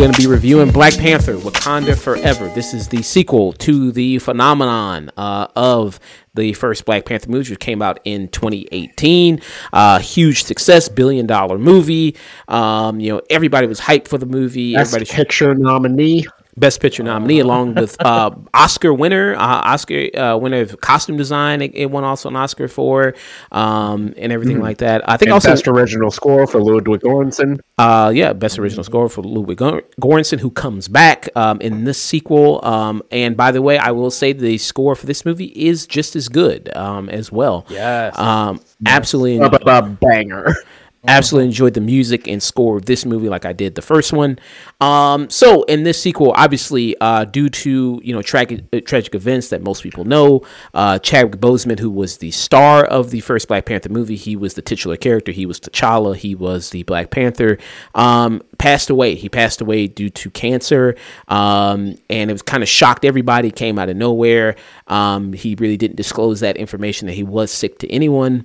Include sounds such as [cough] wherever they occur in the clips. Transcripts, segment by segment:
going to be reviewing Black Panther Wakanda Forever. This is the sequel to the phenomenon uh, of the first Black Panther movie, which came out in 2018. Uh, huge success, billion dollar movie. Um, you know, everybody was hyped for the movie. Best everybody picture nominee. Best Picture nominee, along with uh, Oscar winner, uh, Oscar uh, winner of costume design. It, it, won also an Oscar for, um, and everything mm-hmm. like that. I think and also best original score for Ludwig Göransson. Uh, yeah, best original score for Ludwig Göransson, who comes back um, in this sequel. Um, and by the way, I will say the score for this movie is just as good um, as well. Yes, um, absolutely, a banger. [laughs] Absolutely enjoyed the music and score of this movie like I did the first one. Um, so in this sequel, obviously, uh, due to you know tragic uh, tragic events that most people know, uh, Chadwick Boseman, who was the star of the first Black Panther movie, he was the titular character. He was T'Challa. He was the Black Panther. Um, passed away. He passed away due to cancer, um, and it was kind of shocked everybody. Came out of nowhere. Um, he really didn't disclose that information that he was sick to anyone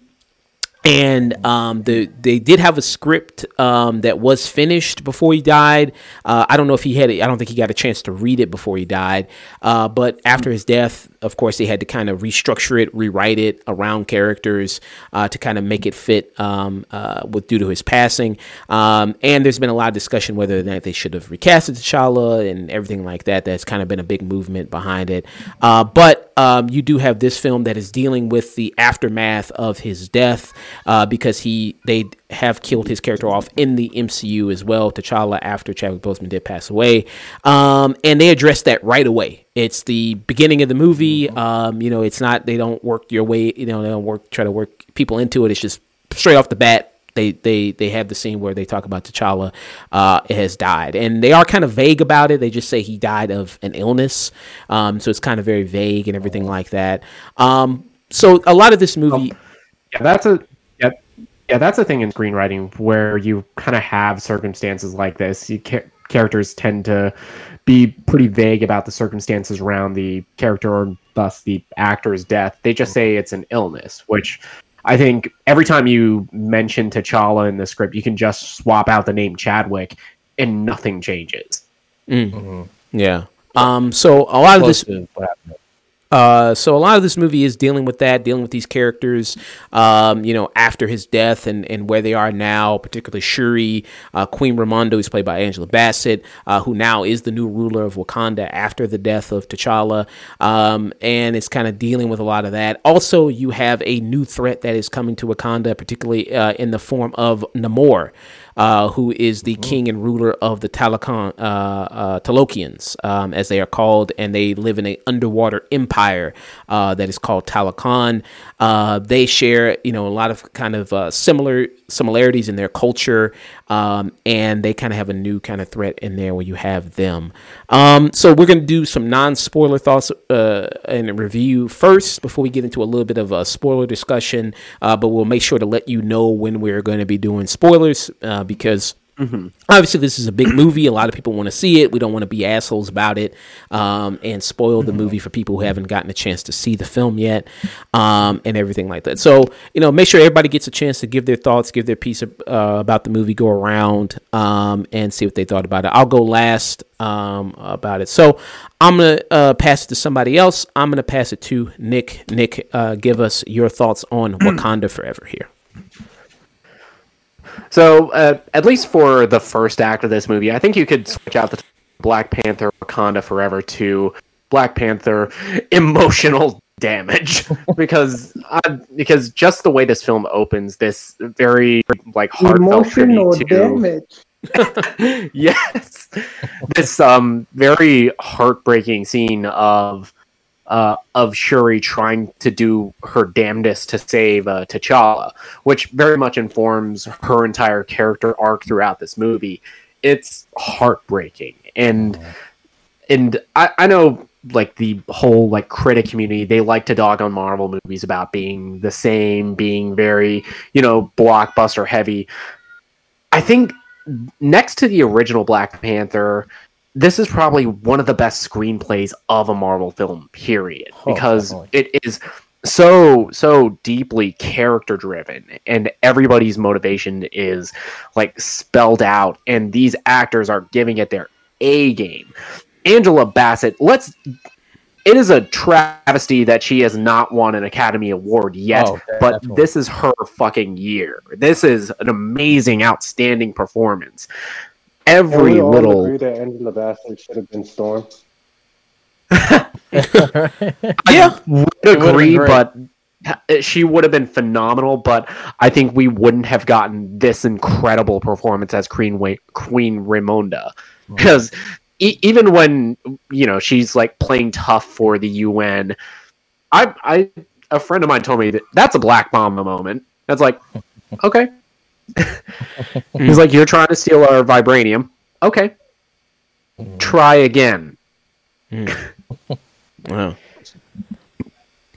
and um, the they did have a script um, that was finished before he died. Uh, I don't know if he had. It. I don't think he got a chance to read it before he died. Uh, but after his death, of course, they had to kind of restructure it, rewrite it around characters uh, to kind of make it fit um, uh, with due to his passing. Um, and there's been a lot of discussion whether or not they should have recasted T'Challa and everything like that. That's kind of been a big movement behind it. Uh, but um, you do have this film that is dealing with the aftermath of his death uh, because he they have killed his character off in the MCU as well, T'Challa after Chadwick Boseman did pass away, um, and they addressed that right away. It's the beginning of the movie. Mm-hmm. Um, you know, it's not they don't work your way. You know, they don't work try to work people into it. It's just straight off the bat. They, they they have the scene where they talk about T'Challa uh, has died, and they are kind of vague about it. They just say he died of an illness, um, so it's kind of very vague and everything like that. Um, so a lot of this movie, oh, yeah, that's a yeah, that's a thing in screenwriting where you kind of have circumstances like this. You ca- characters tend to be pretty vague about the circumstances around the character or thus the actor's death. They just say it's an illness, which I think every time you mention T'Challa in the script, you can just swap out the name Chadwick and nothing changes. Mm. Mm-hmm. Yeah. Um. So a lot of this. Uh, so a lot of this movie is dealing with that, dealing with these characters, um, you know, after his death and, and where they are now, particularly Shuri, uh, Queen Ramonda who's played by Angela Bassett, uh, who now is the new ruler of Wakanda after the death of T'Challa, um, and it's kind of dealing with a lot of that. Also, you have a new threat that is coming to Wakanda, particularly uh, in the form of Namor uh, who is the mm-hmm. king and ruler of the Talokan, uh, uh, Talokians, um, as they are called, and they live in an underwater empire uh, that is called Talokan. Uh, they share, you know, a lot of kind of uh, similar similarities in their culture, um, and they kind of have a new kind of threat in there where you have them. Um, so we're going to do some non-spoiler thoughts uh, and review first before we get into a little bit of a spoiler discussion. Uh, but we'll make sure to let you know when we're going to be doing spoilers uh, because Mm-hmm. Obviously, this is a big movie. A lot of people want to see it. We don't want to be assholes about it um, and spoil the movie for people who haven't gotten a chance to see the film yet um, and everything like that. So, you know, make sure everybody gets a chance to give their thoughts, give their piece of, uh, about the movie, go around um, and see what they thought about it. I'll go last um, about it. So, I'm going to uh, pass it to somebody else. I'm going to pass it to Nick. Nick, uh, give us your thoughts on [clears throat] Wakanda Forever here. So, uh, at least for the first act of this movie, I think you could switch out the Black Panther Wakanda Forever to Black Panther [laughs] emotional damage [laughs] because uh, because just the way this film opens, this very like heartfelt emotional damage. [laughs] yes, this um very heartbreaking scene of uh, of Shuri trying to do her damnedest to save uh, T'Challa, which very much informs her entire character arc throughout this movie. It's heartbreaking, and and I, I know like the whole like critic community they like to dog on Marvel movies about being the same, being very you know blockbuster heavy. I think next to the original Black Panther, this is probably one of the best screenplays of a Marvel film, period, Oh, because definitely. it is so so deeply character driven and everybody's motivation is like spelled out and these actors are giving it their A game. Angela Bassett, let's it is a travesty that she has not won an Academy Award yet, Oh, but definitely. this is her fucking year. This is an amazing, outstanding performance. Can Every we all little agree that Angela Bassett should have been Storm? [laughs] yeah, I would agree, but she would have been phenomenal. But I think we wouldn't have gotten this incredible performance as Queen Wa- Queen Ramonda because e- even when you know she's like playing tough for the UN, I I a friend of mine told me that that's a Black Mamba moment. That's like [laughs] okay. [laughs] He's like, you're trying to steal our vibranium. Okay. Try again. [laughs] Wow.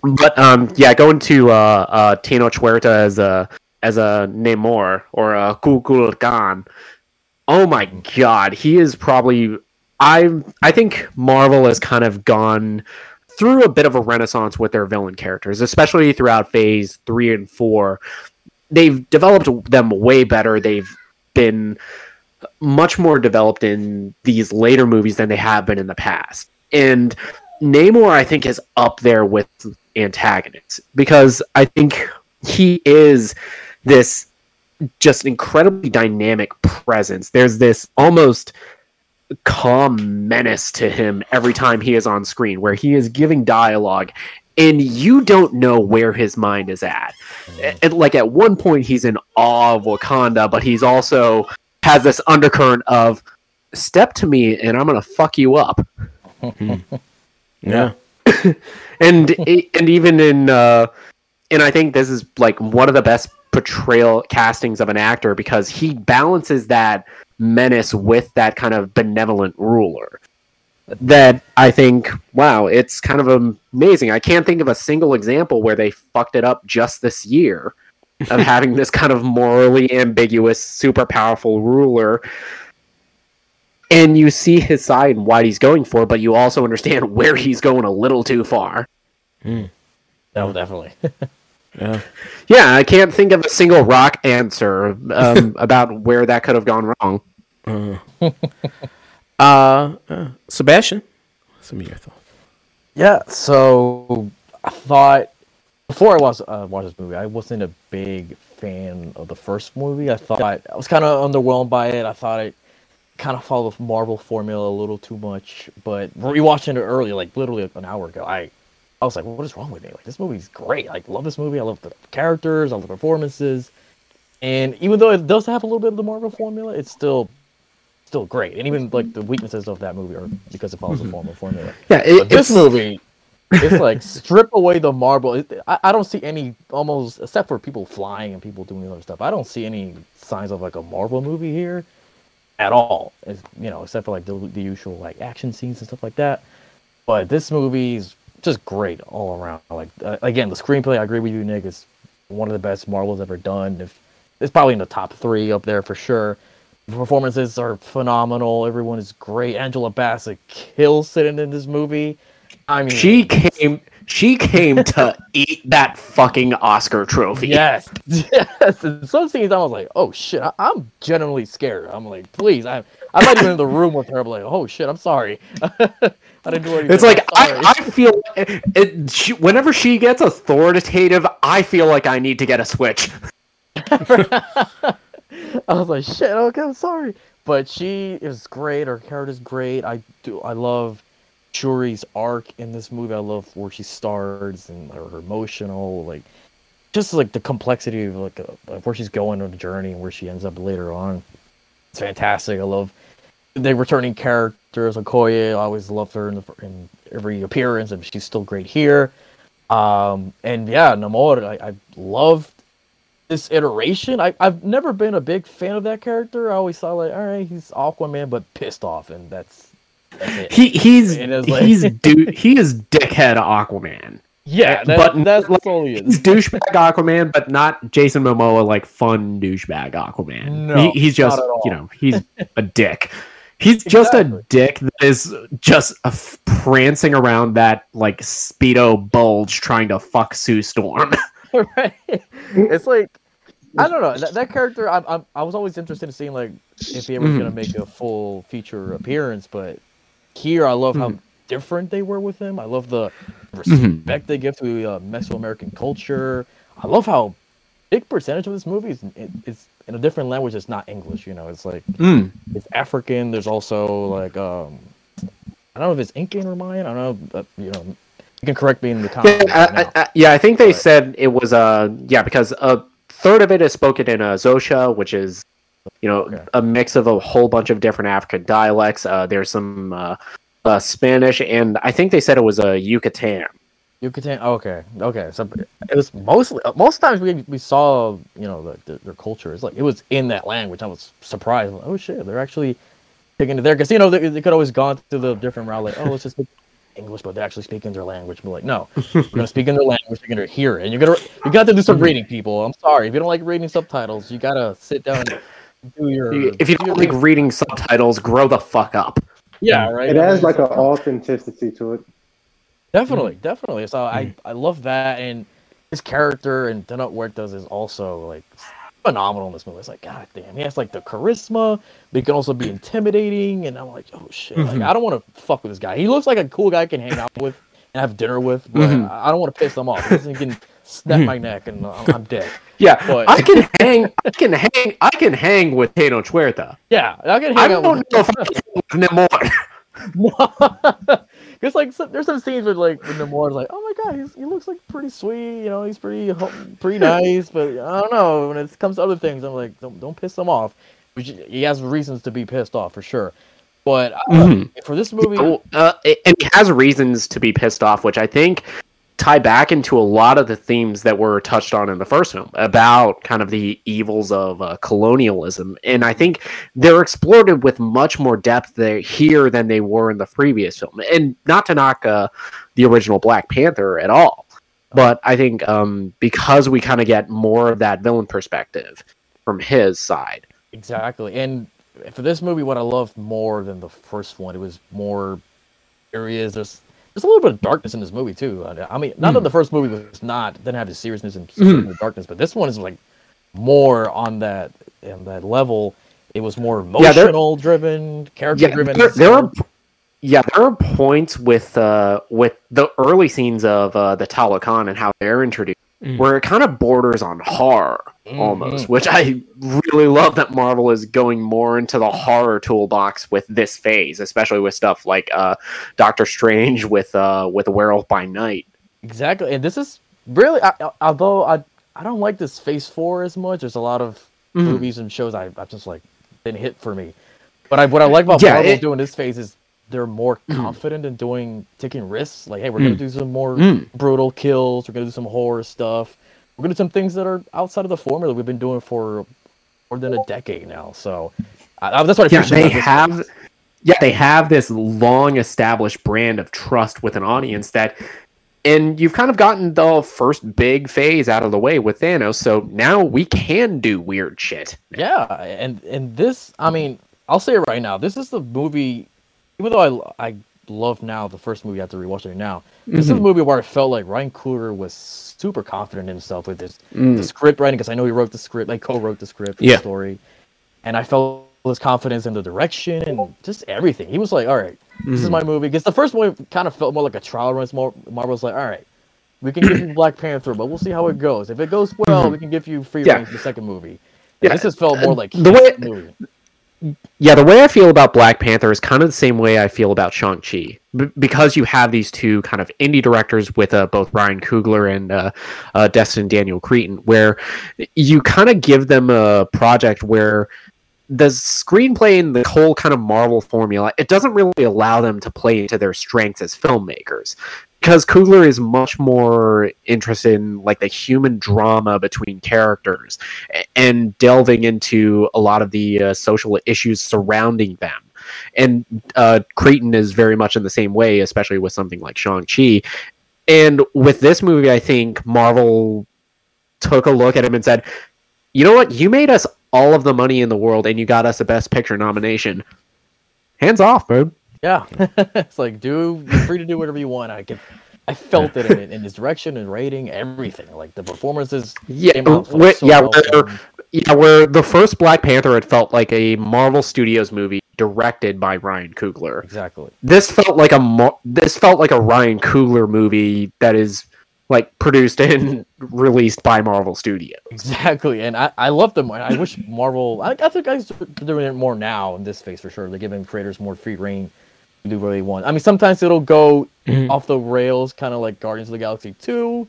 But um, yeah, going to uh, uh, Tenoch Huerta as a as a Namor or a Kukulkan. Oh my god, he is probably I I think Marvel has kind of gone through a bit of a renaissance with their villain characters, especially throughout Phase three and four. They've developed them way better. They've been much more developed in these later movies than they have been in the past. And Namor, I think, is up there with antagonists because I think he is this just incredibly dynamic presence. There's this almost calm menace to him every time he is on screen, where he is giving dialogue and you don't know where his mind is at. And, like at one point, he's in awe of Wakanda, but he's also has this undercurrent of step to me and I'm gonna fuck you up. [laughs] Yeah. [laughs] and and even in uh and I think this is like one of the best portrayal castings of an actor because he balances that menace with that kind of benevolent ruler. That I think, wow, it's kind of amazing. I can't think of a single example where they fucked it up just this year of [laughs] having this kind of morally ambiguous, super powerful ruler. And you see his side and what he's going for, but you also understand [laughs] where he's going a little too far. No, definitely. [laughs] Yeah. Yeah, I can't think of a single rock answer um, about where that could have gone wrong. Uh, uh, Sebastian, some of your thoughts. Yeah, so I thought before I watched uh, watched this movie, I wasn't a big fan of the first movie. I thought I was kind of underwhelmed by it. I thought it kind of followed the Marvel formula a little too much. But rewatching it earlier, like literally an hour ago, I I was like, what is wrong with me? Like this movie's great. Like love this movie. I love the characters. I love the performances. And even though it does have a little bit of the Marvel formula, it's still still great. And even like the weaknesses of that movie are because it follows a Marvel formula. Yeah, But this movie, it's [laughs] like strip away the marble. I, I don't see any almost except for people flying and people doing other stuff. I don't see any signs of like a Marvel movie here at all. It's, you know, except for like the, the usual like action scenes and stuff like that. But this movie is just great all around. Like uh, again, the screenplay. I agree with you, Nick. Is one of the best Marvel's ever done. If it's probably in the top three up there for sure. The performances are phenomenal. Everyone is great. Angela Bassett kills sitting in this movie. I mean, she came. She came to eat that fucking Oscar trophy. Yes, [laughs] yes. In some scenes, I was like, "Oh shit!" I- I'm genuinely scared. I'm like, "Please!" I'm, I'm not even in the room with her. I'm like, "Oh shit!" I'm sorry. [laughs] I didn't do anything. It's like. I, I feel it, it, she, whenever she gets authoritative, I feel like I need to get a switch. [laughs] [laughs] I was like, shit, okay, I'm sorry. But she is great. Her character's great. I do. I love Shuri's arc in this movie. I love where she starts and her, emotional, like, just like the complexity of like uh, where she's going on the journey and where she ends up later on. It's fantastic. I love the returning characters. Okoye, I always loved her in, the, in every appearance, and she's still great here. Um, and yeah, Namor, I, I love this iteration. I, I've never been a big fan of that character. I always thought like, all right, he's Aquaman, but pissed off, and that's that's it. He he's like- he's du- he is dickhead Aquaman. yeah, uh, that, but that's, like, that's all he He's douchebag Aquaman, but not Jason Momoa like fun douchebag Aquaman. No, he, he's just not at all. you know he's a [laughs] dick. He's just Exactly. a dick that is just a f- prancing around that like speedo bulge trying to fuck Sue Storm. [laughs] [laughs] right? It's like I don't know that, that character. I, I I was always interested in seeing like if he ever was gonna make a full feature appearance, but here I love how different they were with him. I love the respect they give to uh, Mesoamerican culture. I love how big percentage of this movie is it, it's in a different language. It's not English. You know, it's like Mm. it's African. There's also like um I don't know if it's Incan or Mayan. I don't know. But, you know, you can correct me in the Yeah, right. I, I- yeah, I think they But- said it was uh yeah because a third of it is spoken in uh, Xhosa, which is you know Okay. a mix of a whole bunch of different African dialects. Uh, there's some uh, uh, Spanish, and I think they said it was a uh, Yucatan. Yucatan. Okay, okay. So it was mostly most times we we saw you know the, the, their culture. It's like it was in that language. I was surprised. Like, oh shit, they're actually taking it there because you know they, they could always gone to the different route. Like oh let's just English, but they're actually speaking their language. But like no, we're gonna speak in their language. You're gonna hear it, and you're gonna you got to do some reading, people. I'm sorry if you don't like reading subtitles. You gotta sit down. and Do your If you do don't like reading subtitles, grow the fuck up. yeah, right. It has like an authenticity to it. Definitely, definitely. So I, mm. I love that, and his character and Tenoch Huerta's is also like phenomenal in this movie. It's like, god damn, he has like the charisma, but he can also be intimidating, and I'm like, oh shit, like mm-hmm. I don't want to fuck with this guy. He looks like a cool guy I can hang out with and have dinner with, but mm-hmm. I I don't want to piss him off. He can snap my neck and I'm, I'm dead. [laughs] Yeah, But- I can [laughs] hang. I can hang. I can hang with Tenoch Huerta. Yeah, I can hang I out don't with know if I can hang with Namor. [laughs] Because like some, there's some scenes with like with Namor's like, oh my god, he's, he looks like pretty sweet, you know, he's pretty pretty nice, but I don't know when it comes to other things, I'm like, don't don't piss him off. Which he has reasons to be pissed off for sure. But uh, Mhm. for this movie, Oh, uh, and he has reasons to be pissed off, which I think tie back into a lot of the themes that were touched on in the first film about kind of the evils of uh, colonialism. And I think they're explored with much more depth here than they were in the previous film. And not to knock uh, the original Black Panther at all, but I think um, because we kind of get more of that villain perspective from his side. Exactly. And for this movie, what I loved more than the first one, it was more areas. There's a little bit of darkness in this movie too. I I mean, not that the first movie was not didn't have the seriousness and the darkness, but this one is like more on that on that level. It was more Yeah, emotional driven, character yeah, driven. there, there are yeah there are points with uh with the early scenes of uh the Talokan and how they're introduced Mm. where it kind of borders on horror almost which i really love that marvel is going more into the horror toolbox with this phase especially with stuff like uh doctor strange with uh with werewolf by night Exactly, and this is really I, I- although I I don't like this Phase Four as much. There's a lot of Mhm. movies and shows I I just like didn't hit for me. But I what I like about Yeah, Marvel it- doing this phase is they're more confident in doing taking risks. Like, hey, we're gonna do some more Mm. brutal kills. We're gonna do some horror stuff. We're gonna do some things that are outside of the formula we've been doing for more than a decade now. So I, that's what I yeah appreciate. they have yeah they have this long established brand of trust with an audience that and you've kind of gotten the first big phase out of the way with Thanos, so now we can do weird shit. Yeah, and and this, I mean, I'll say it right now. This is the movie. Even though I I love now the first movie after rewatching it now, this is a mm-hmm. movie where I felt like Ryan Coogler was super confident in himself with this mm. the script writing because I know he wrote the script, like co-wrote the script, Yeah. the story, and I felt his confidence in the direction and just everything. He was like, "All right, this is mm-hmm. my movie." Because the first one kind of felt more like a trial run. More Marvel's like, "All right." We can give you Black Panther, but we'll see how it goes. If it goes well, mm-hmm. we can give you free Yeah. for the second movie. Yeah, this just felt more like the way- movie. Yeah, the way I feel about Black Panther is kind of the same way I feel about Shang Chi, B- because you have these two kind of indie directors with uh, both Ryan Coogler and uh, uh, Destin Daniel Cretton, where you kind of give them a project where the screenplay and the whole kind of Marvel formula it doesn't really allow them to play into their strengths as filmmakers. Because Coogler is much more interested in like the human drama between characters and delving into a lot of the uh, social issues surrounding them. And uh, Cretton is very much in the same way, especially with something like Shang-Chi. And with this movie, I think Marvel took a look at him and said, you know what? You made us all of the money in the world and you got us a Best Picture nomination. hands off, bro. Yeah, [laughs] it's like do you're free to do whatever you want. I get, I felt it in, in his direction and rating, everything. Like the performances. Yeah, where- so yeah, well where- Yeah, where the first Black Panther, it felt like a Marvel Studios movie directed by Ryan Coogler. exactly. This felt like a this felt like a Ryan Coogler movie that is like produced [laughs] and released by Marvel Studios. Exactly, and I, I love them. I wish Marvel. I, I think guys are doing it more now in this phase for sure. They're giving creators more free reign do what they want. I mean, sometimes it'll go Mhm. off the rails, kind of like Guardians of the Galaxy Two,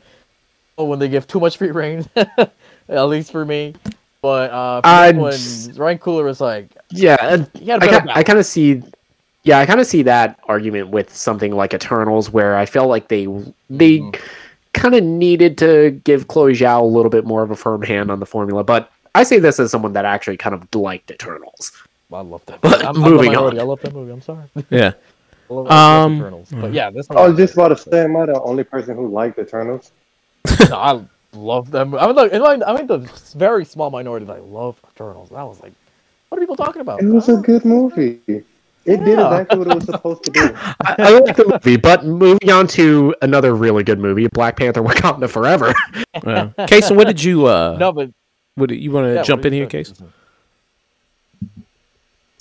or when they give too much free reign. [laughs] at least for me. But uh, for I'd this one, Ryan Coogler was like, Yeah, and he had a I kind of see, yeah, I kind of see that argument with something like Eternals, where I felt like they they Mhm. kind of needed to give Chloe Zhao a little bit more of a firm hand on the formula. But I say this as someone that actually kind of liked Eternals. I love that. [laughs] But I'm, moving I'm on. I love that movie. I'm sorry. [laughs] Yeah. I love, I love Um, Eternals. But yeah, this I was just about to say, am I the only person who liked Eternals? [laughs] no, I love them. I'm like, in my, I'm in the very small minority that I love Eternals. I was like, what are people talking about? It was a good movie. It did exactly what it was supposed to do. I, I like the movie, but moving on to another really good movie, Black Panther: Wakanda Forever. yeah. Casey, what did you uh? no, but What did, you want to yeah, jump in do you here, think?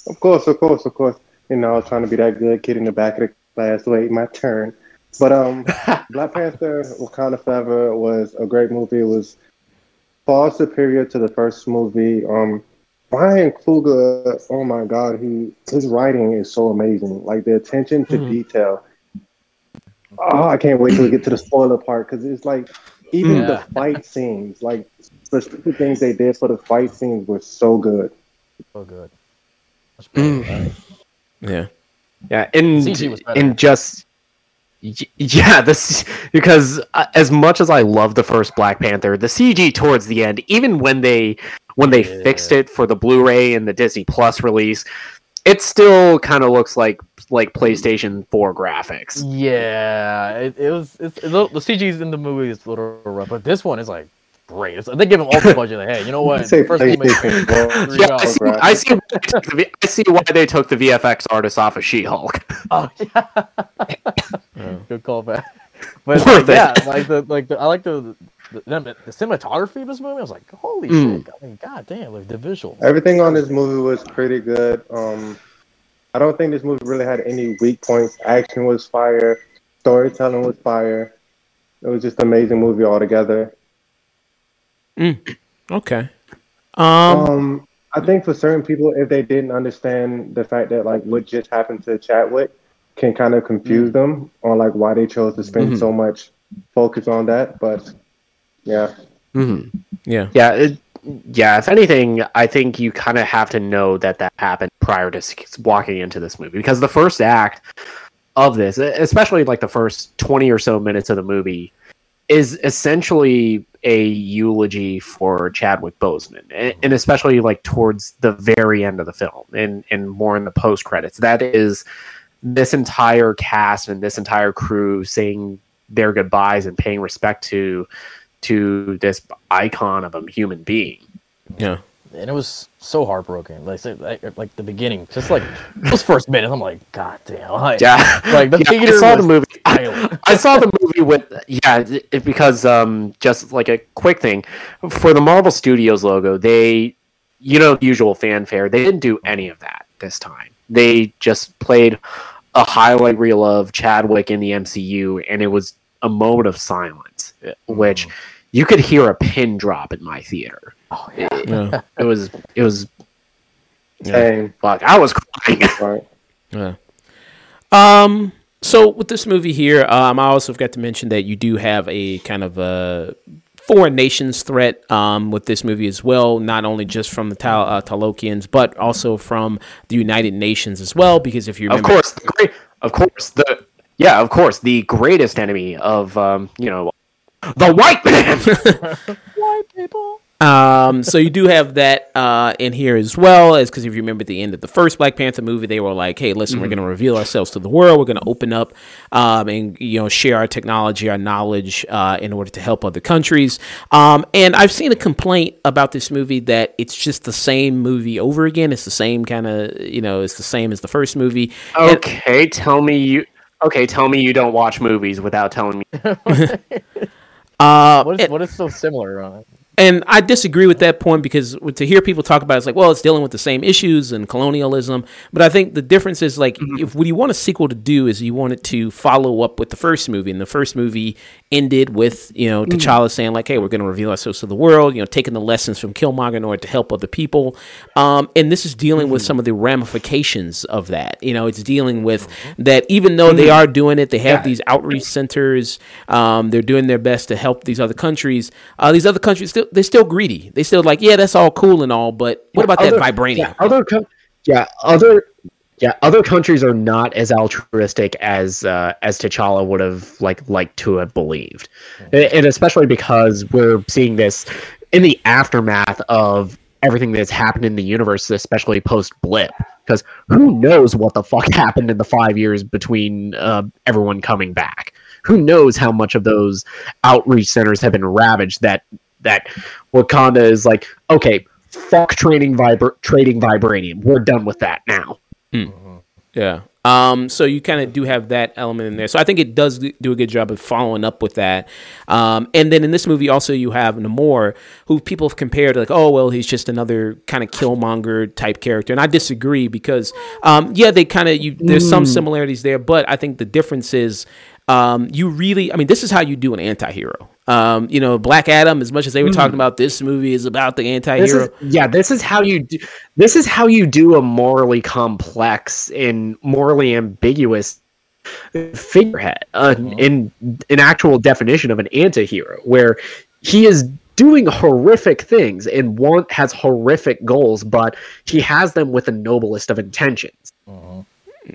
Casey? Of course, of course, of course. You know, I was trying to be that good kid in the back of the class. Wait, my turn. But um, [laughs] Black Panther: Wakanda Forever was a great movie. It was far superior to the first movie. Um, Ryan Coogler, oh my God, he his writing is so amazing. Like the attention to Mhm. detail. Oh, I can't wait till we get to the spoiler part because it's like even Yeah. the fight scenes, like specific things they did for the fight scenes were so good. So good. Much Mm. Yeah. Yeah, and CG was better. and just yeah, this because uh, as much as I love the first Black Panther, the CG towards the end, even when they when they Yeah. fixed it for the Blu-ray and the Disney Plus release, it still kind of looks like like PlayStation 4 graphics. Yeah, it, it was. It's, it, the CG's in the movie is a little rough, but this one is like great. It's, they give him all the budget. Like, hey, you know [laughs] what? Say First movie- PlayStation four. [laughs] Three Yeah, I see, I see. why they took the V- I see why they took the VFX artist off of She-Hulk. [laughs] Oh, yeah. Yeah. Good callback. But like, yeah, like the like the, I like the the, the the cinematography of this movie. I was like, holy Mm. shit! I mean, god damn, like the visuals. Everything on this movie was pretty good. Um, I don't think this movie really had any weak points. Action was fire. Storytelling was fire. It was just an amazing movie altogether. Okay. Um. Um, I think for certain people, if they didn't understand the fact that like what just happened to Chadwick, can kind of confuse them on like why they chose to spend Mhm. so much focus on that. But yeah, Mhm. yeah. Yeah, it, yeah. If anything, I think you kind of have to know that that happened prior to walking into this movie because the first act of this, especially like the first twenty or so minutes of the movie, is essentially a eulogy for Chadwick Boseman, and, and especially like towards the very end of the film, and and more in the post credits. That is this entire cast and this entire crew saying their goodbyes and paying respect to to this icon of a human being. Yeah. And it was so heartbroken. Like, like, like the beginning, just like those first minutes, I'm like, god damn. [laughs] Like, Yeah, like the Yeah, I saw the movie. silent. I saw the movie with yeah, it, because um, just like a quick thing for the Marvel Studios logo, they you know the usual fanfare. They didn't do any of that this time. They just played a highlight reel of Chadwick in the MCU, and it was a moment of silence, which you could hear a pin drop in my theater. Oh yeah. It, Yeah. it was it was same. fuck. I was crying. [laughs] Right. Yeah. Um. So with this movie here, um, I also forgot to mention that you do have a kind of a foreign nations threat um, with this movie as well. Not only just from the Tal- uh, Talokians, but also from the United Nations as well. Because if you of course, the great, of course, the yeah, of course, the greatest enemy of um, you know, the white man. [laughs] White people. Um, so you do have that uh, in here as well, as because if you remember at the end of the first Black Panther movie, they were like, "Hey, listen, we're going to reveal ourselves to the world. We're going to open up um, and you know share our technology, our knowledge, uh, in order to help other countries." Um, and I've seen a complaint about this movie that it's just the same movie over again. It's the same kind of you know, it's the same as the first movie. And- Okay, tell me you. Okay, tell me you don't watch movies without telling me. [laughs] [laughs] uh, What is and- what is so similar on it? And I disagree with that point because to hear people talk about it, it's like, well, it's dealing with the same issues and colonialism. But I think the difference is like, if what you want a sequel to do is you want it to follow up with the first movie, and the first movie ended with you know T'Challa saying like, hey, we're going to reveal ourselves to the world, you know, taking the lessons from Killmonger in order to help other people. Um, and this is dealing with some of the ramifications of that. You know, it's dealing with that even though they are doing it, they have these outreach centers. Um, they're doing their best to help these other countries. Uh, these other countries still they're still greedy. They still like, yeah, that's all cool and all, but what about Other- that vibranium? Yeah, other yeah, other yeah, other countries are not as altruistic as uh, as T'Challa would have like liked to have believed, and, and especially because we're seeing this in the aftermath of everything that's happened in the universe, especially post Blip. Because who knows what the fuck happened in the five years between uh, everyone coming back? Who knows how much of those outreach centers have been ravaged that that Wakanda is like, okay, fuck trading vibra- trading vibranium. We're done with that now. Yeah. Um, so you kind of do have that element in there. So I think it does do a good job of following up with that. Um, and then in this movie, also you have Namor, who people have compared like, oh well, he's just another kind of Killmonger type character, and I disagree because, um, yeah, they kind of you. There's some similarities there, but I think the difference is. Um, you really, I mean, this is how you do an anti-hero. Um, you know, Black Adam, as much as they were talking about this movie is about the This anti-hero. is, yeah, this is how you do. This is how you do a morally complex and morally ambiguous figurehead, uh, in an actual definition of an anti-hero, where he is doing horrific things and one has horrific goals, but he has them with the noblest of intentions.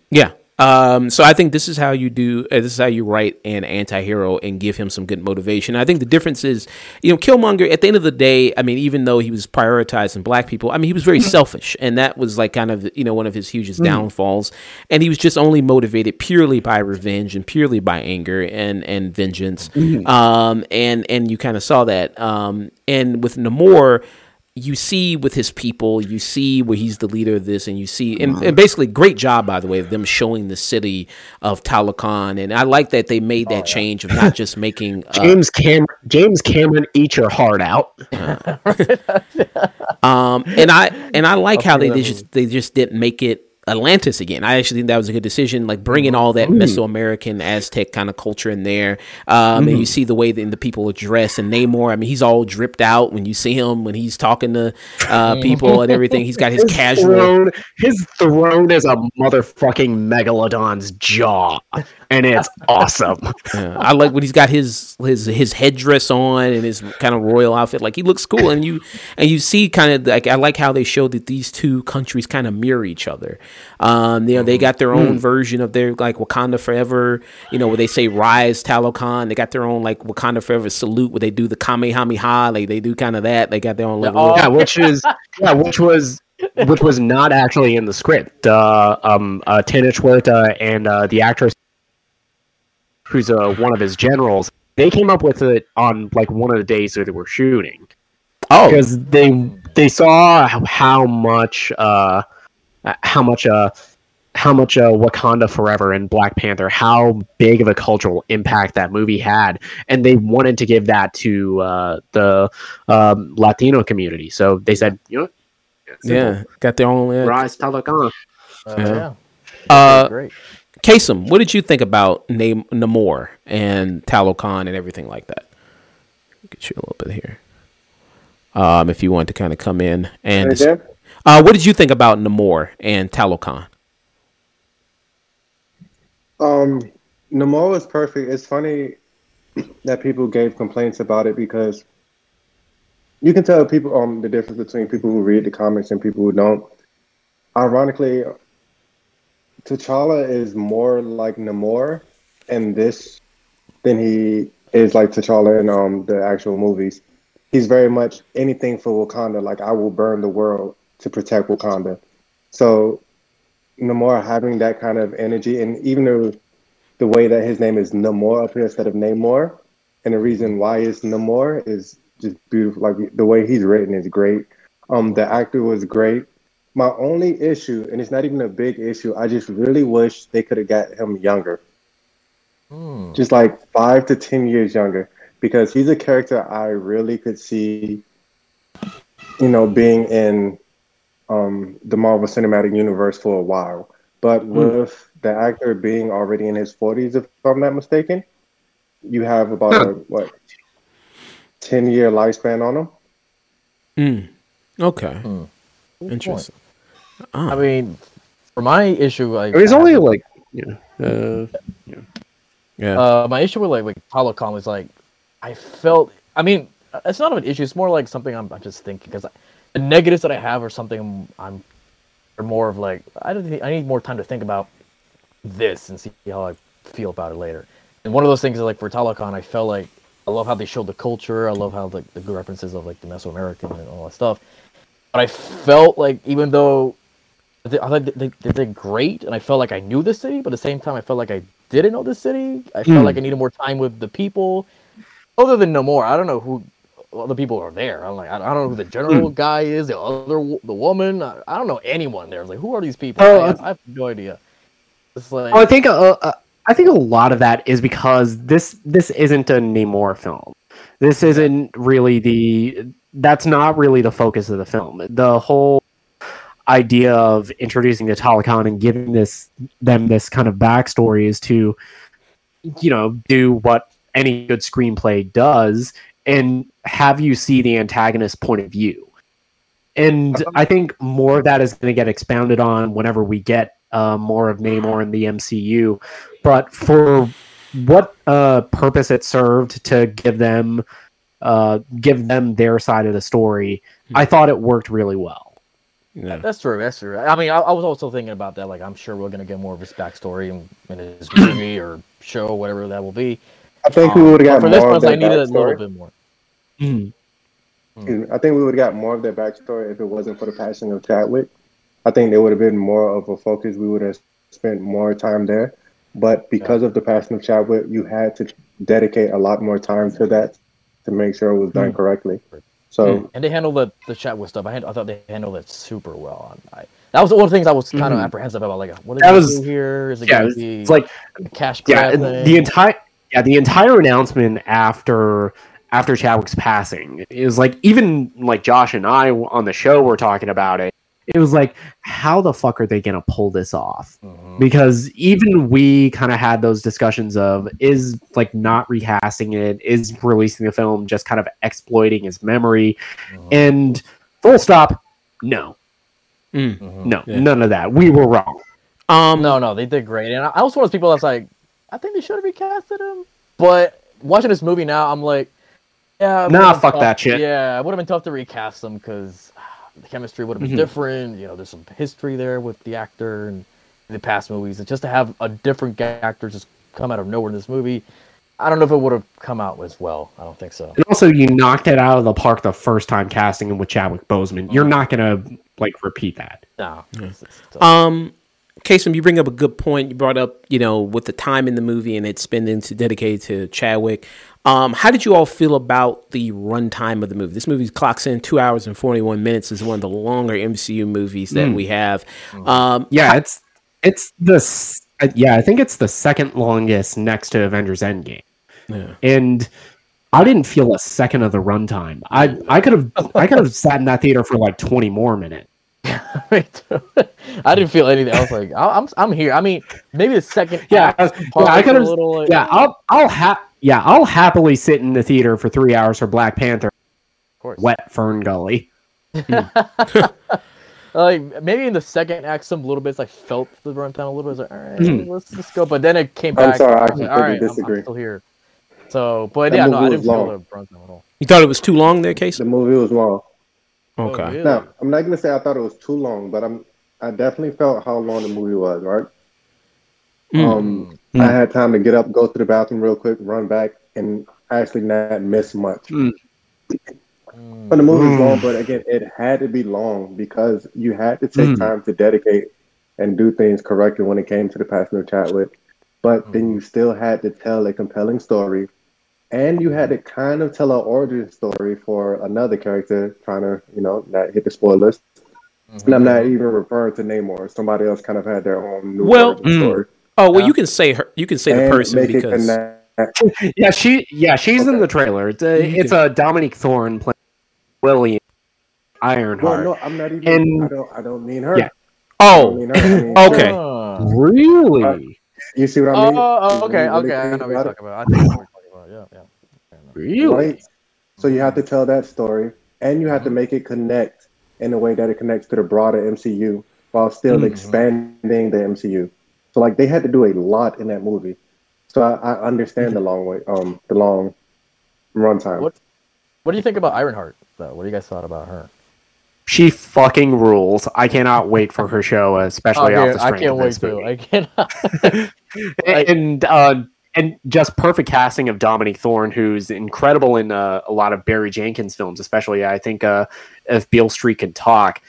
Yeah. Um, so I think this is how you do. Uh, this is how you write an anti-hero and give him some good motivation. I think the difference is, you know, Killmonger. At the end of the day, I mean, even though he was prioritizing black people, I mean, he was very selfish, and that was like kind of you know one of his hugest downfalls. And he was just only motivated purely by revenge and purely by anger and and vengeance. Um, and and you kind of saw that. Um, and with Namor you see with his people, you see where he's the leader of this, and you see, and, and basically, great job by the way of them showing the city of Talokan, and I like that they made that change of not just making. [laughs] Uh, James Cam James Cameron, eat your heart out. [laughs] um, and I and I like how they, they just they just didn't make it Atlantis again. I actually think that was a good decision, like bringing all that Mesoamerican Aztec kind of culture in there. Um, And you see the way that the people are dressed. And Namor, I mean, he's all dripped out when you see him when he's talking to uh, people and everything. He's got [laughs] his casual. throne, his throne is a motherfucking megalodon's jaw, and it's [laughs] awesome. Yeah, I like when he's got his his his headdress on and his kind of royal outfit. Like he looks cool, and you and you see kind of like I like how they show that these two countries kind of mirror each other. Um, you know, they got their own version of their like Wakanda Forever. You know, where they say "Rise, Talokan." They got their own like Wakanda Forever salute, where they do the Kamehameha. Like they do kind of that. They got their own like. Oh, little- yeah, which is yeah, which was which was not actually in the script. Uh, um, uh, Tenoch Huerta and uh, the actress who's uh, one of his generals, they came up with it on like one of the days that they were shooting oh, because they they saw how much uh how much uh how much uh, Wakanda Forever and Black Panther, how big of a cultural impact that movie had, and they wanted to give that to uh, the um, Latino community. So they said, you know, yeah, got their own. Uh, Rise Talokan. Uh, Yeah. yeah. uh, Great. Kasim, what did you think about Nam- Namor and Talokan and everything like that? Get you a little bit here. Um, if you want to kind of come in and uh, what did you think about Namor and Talokan? Um, Namor was perfect. It's funny that people gave complaints about it because you can tell people um the difference between people who read the comics and people who don't. Ironically, T'Challa is more like Namor in this than he is like T'Challa in um the actual movies. he's very much anything for Wakanda. Like I will burn the world to protect Wakanda. So Namor having that kind of energy, and even though the way that his name is Namor up here instead of Namor, and the reason why it's Namor is just beautiful. Like the way he's written is great. Um, the actor was great. My only issue, and it's not even a big issue, I just really wish they could have got him younger, Hmm. just like five to ten years younger, because he's a character I really could see, you know, being in um, the Marvel Cinematic Universe for a while. But with the actor being already in his forties, if I'm not mistaken, you have about a, what ten year lifespan on him. Mm. Okay. Hmm. Good Interesting. Point. Ah. I mean, for my issue, like It was only have- like yeah, uh, Yeah. Uh, my issue with like with Talokan is like, I felt. I mean, it's not an issue. It's more like something I'm, I'm just thinking because the negatives that I have are something I'm, I'm are more of like I don't think I need more time to think about this and see how I feel about it later. And one of those things is like for Talokan, I felt like I love how they showed the culture. I love how like the good references of like the Mesoamerican and all that stuff. But I felt like even though they, I thought they, they did great, and I felt like I knew the city, but at the same time, I felt like I didn't know the city. I felt Hmm. like I needed more time with the people. Other than Namor, I don't know who other people are there. I'm like, I don't know who the general guy is, the other the woman. I, I don't know anyone there. I was like, who are these people? Oh, I, I- have, I have no idea. It's like, Well, I think uh, uh, I think a lot of that is because this this isn't a Namor film. This isn't really the that's not really the focus of the film. The whole idea of introducing the Talokan and giving this them this kind of backstory is to you know do what any good screenplay does and have you see the antagonist point of view. And I think more of that is going to get expounded on whenever we get uh, more of Namor in the MCU. But for what uh, purpose it served to give them uh, give them their side of the story, I thought it worked really well. Yeah. That's true. That's true. I mean, I, I was also thinking about that. Like, I'm sure we're gonna get more of his backstory in, in his [clears throat] movie or show, whatever that will be. I think we Um, would have but got for this more one, of that I needed a little backstory. bit more. Mm-hmm. Hmm. Excuse me. I think we would have got more of their backstory if it wasn't for the passing of Chadwick. I think there would have been more of a focus. We would have spent more time there. But because of the passing of Chadwick, you had to dedicate a lot more time to that to make sure it was done hmm. correctly. So And they handled the the Chadwick stuff. I, had, I thought they handled it super well. I, that was one of the things I was kind of Mhm. apprehensive about. Like, what is That was- here? Is it Yeah, gonna it's, be it's like cash yeah, grab? the entire yeah the entire announcement after after Chadwick's passing is like even like Josh and I on the show were talking about it. It was like, how the fuck are they gonna pull this off? Mhm. Because even we kind of had those discussions of is like not recasting it, is releasing the film just kind of exploiting his memory, Mhm. and full stop, no, Mm. Mhm. no, Yeah. none of that. We were wrong. Um, No, no, they did great. And I, I was one of those people that's like, I think they should have recasted him. But watching this movie now, I'm like, yeah, Nah, fuck tough- that shit. Yeah, it would have been tough to recast him because the chemistry would have been Mhm. different. You know, there's some history there with the actor and the past movies. And just to have a different actor just come out of nowhere in this movie, I don't know if it would have come out as well. I don't think so. And also, you knocked it out of the park the first time casting him with Chadwick Boseman. You're not gonna like repeat that. No. it's- it's. Um, Kasim, you bring up a good point. You brought up, you know, with the time in the movie and it's spending to dedicate to Chadwick. Um, how did you all feel about the runtime of the movie? This movie clocks in two hours and forty one minutes. is one of the longer MCU movies that Mm. we have. Um, Yeah, it's it's the uh, yeah. I think it's the second longest next to Avengers Endgame, yeah. and I didn't feel a second of the runtime. I I could have I could have [laughs] sat in that theater for like 20 more minutes. [laughs] [laughs] I didn't feel anything. I was like, I'm, I'm here. I mean, maybe the second. Yeah, yeah, I could have. like, Yeah, I'll I'll ha- yeah I'll happily sit in the theater for three hours for Black Panther. of course. Wet Fern Gully. [laughs] like maybe in the second act, some little bits I felt the runtime a little bit. I was like, all right, Mhm. let's just go. But then it came back. I'm sorry, I was like, completely all right, I'm- I'm, disagree. still here. So, but That yeah, no, I movie didn't was feel long. the runtime at all. You thought it was too long there, Kasim? the movie was long. Oh, Okay. really? Now, I'm not gonna say I thought it was too long, but I'm I definitely felt how long the movie was, right? Mm. Um, Mm. I had time to get up, go to the bathroom real quick, run back, and actually not miss much. Mm. But the movie's long, but again, it had to be long because you had to take Mm. time to dedicate and do things correctly when it came to the passing of Chadwick. But then you still had to tell a compelling story, and you had to kind of tell an origin story for another character, trying to, you know, not hit the spoilers. And I'm not even referring to Namor. Somebody else kind of had their own new Well, origin mm. story. Oh well, Yeah. you can say her. You can say the person because. Yeah, she yeah she's in the trailer. It's a, You it's a Dominique Thorne playing William Ironheart. Well, no, I'm not even. And- I don't. I don't mean her. Yeah. Oh mean her. I mean, [laughs] okay. Ah. Really, You see what I mean? Oh, oh, You okay, really okay. I think know what you're talking about. I think I know what you're talking about. Yeah, yeah. really. Right. So you have to tell that story, and you have to make it connect in a way that it connects to the broader MCU while still Mhm. expanding the MCU. So like they had to do a lot in that movie. So I, I understand the long way, um, the long runtime. What What do you think about Ironheart, though? What do you guys thought about her? She fucking rules. I cannot wait for her show, especially Oh, off yeah, the I can't of wait this to. movie. I cannot. [laughs] and uh, and just perfect casting of Dominique Thorne, who's incredible in uh, a lot of Barry Jenkins films, especially I think uh, if Beale Street can talk,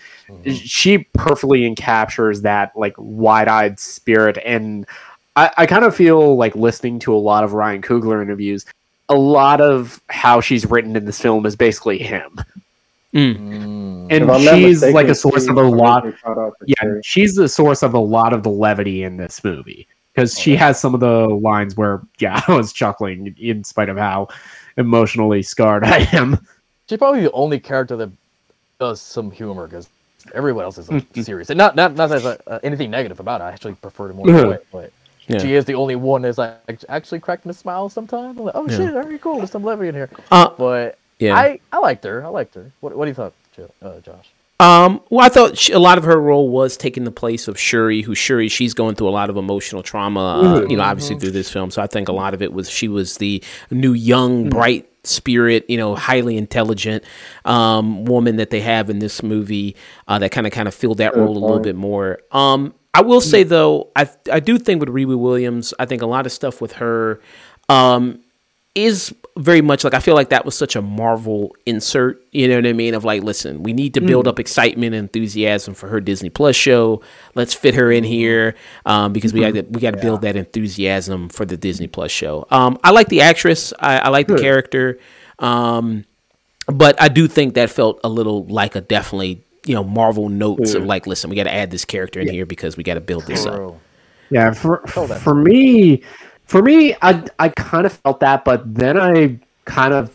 she perfectly encaptures that like wide-eyed spirit, and I, I kind of feel like listening to a lot of Ryan Coogler interviews. A lot of how she's written in this film is basically him, Mm. and If I'm not she's mistaken, like a source of a lot originally tried out for yeah, Carrie. she's the source of a lot of the levity in this movie because she has some of the lines where, yeah, [laughs] I was chuckling in spite of how emotionally scarred [laughs] I am. She's probably the only character that does some humor because everyone else is like, Mm-hmm. [laughs] serious. And not not not that there's, uh, anything negative about it. I actually prefer it more way. But Yeah. she is the only one that's like actually cracking a smile sometimes. I'm like, oh Yeah. shit, very cool. There's some levity in here. Uh, But yeah. I I liked her. I liked her. What what do you thought, uh, Josh? Um, well, I thought she, a lot of her role was taking the place of Shuri, who Shuri she's going through a lot of emotional trauma. Uh, you know, obviously through this film. So I think a lot of it was she was the new young, bright spirit, you know, highly intelligent um, woman that they have in this movie uh, that kind of kind of filled that role a little bit more. Um, I will say though, I I do think with Riri Williams, I think a lot of stuff with her. Um, is very much like I feel like that was such a Marvel insert, you know what I mean? Of like, listen, we need to build up excitement and enthusiasm for her Disney Plus show. Let's fit her in here um, because we got to we got to build that enthusiasm for the Disney Plus show. Um, I like the actress, I, I like the character, um, but I do think that felt a little like a definitely you know Marvel notes of like, listen, we got to add this character in here because we got to build this up. Yeah, for for me, for me, I I kind of felt that, but then I kind of,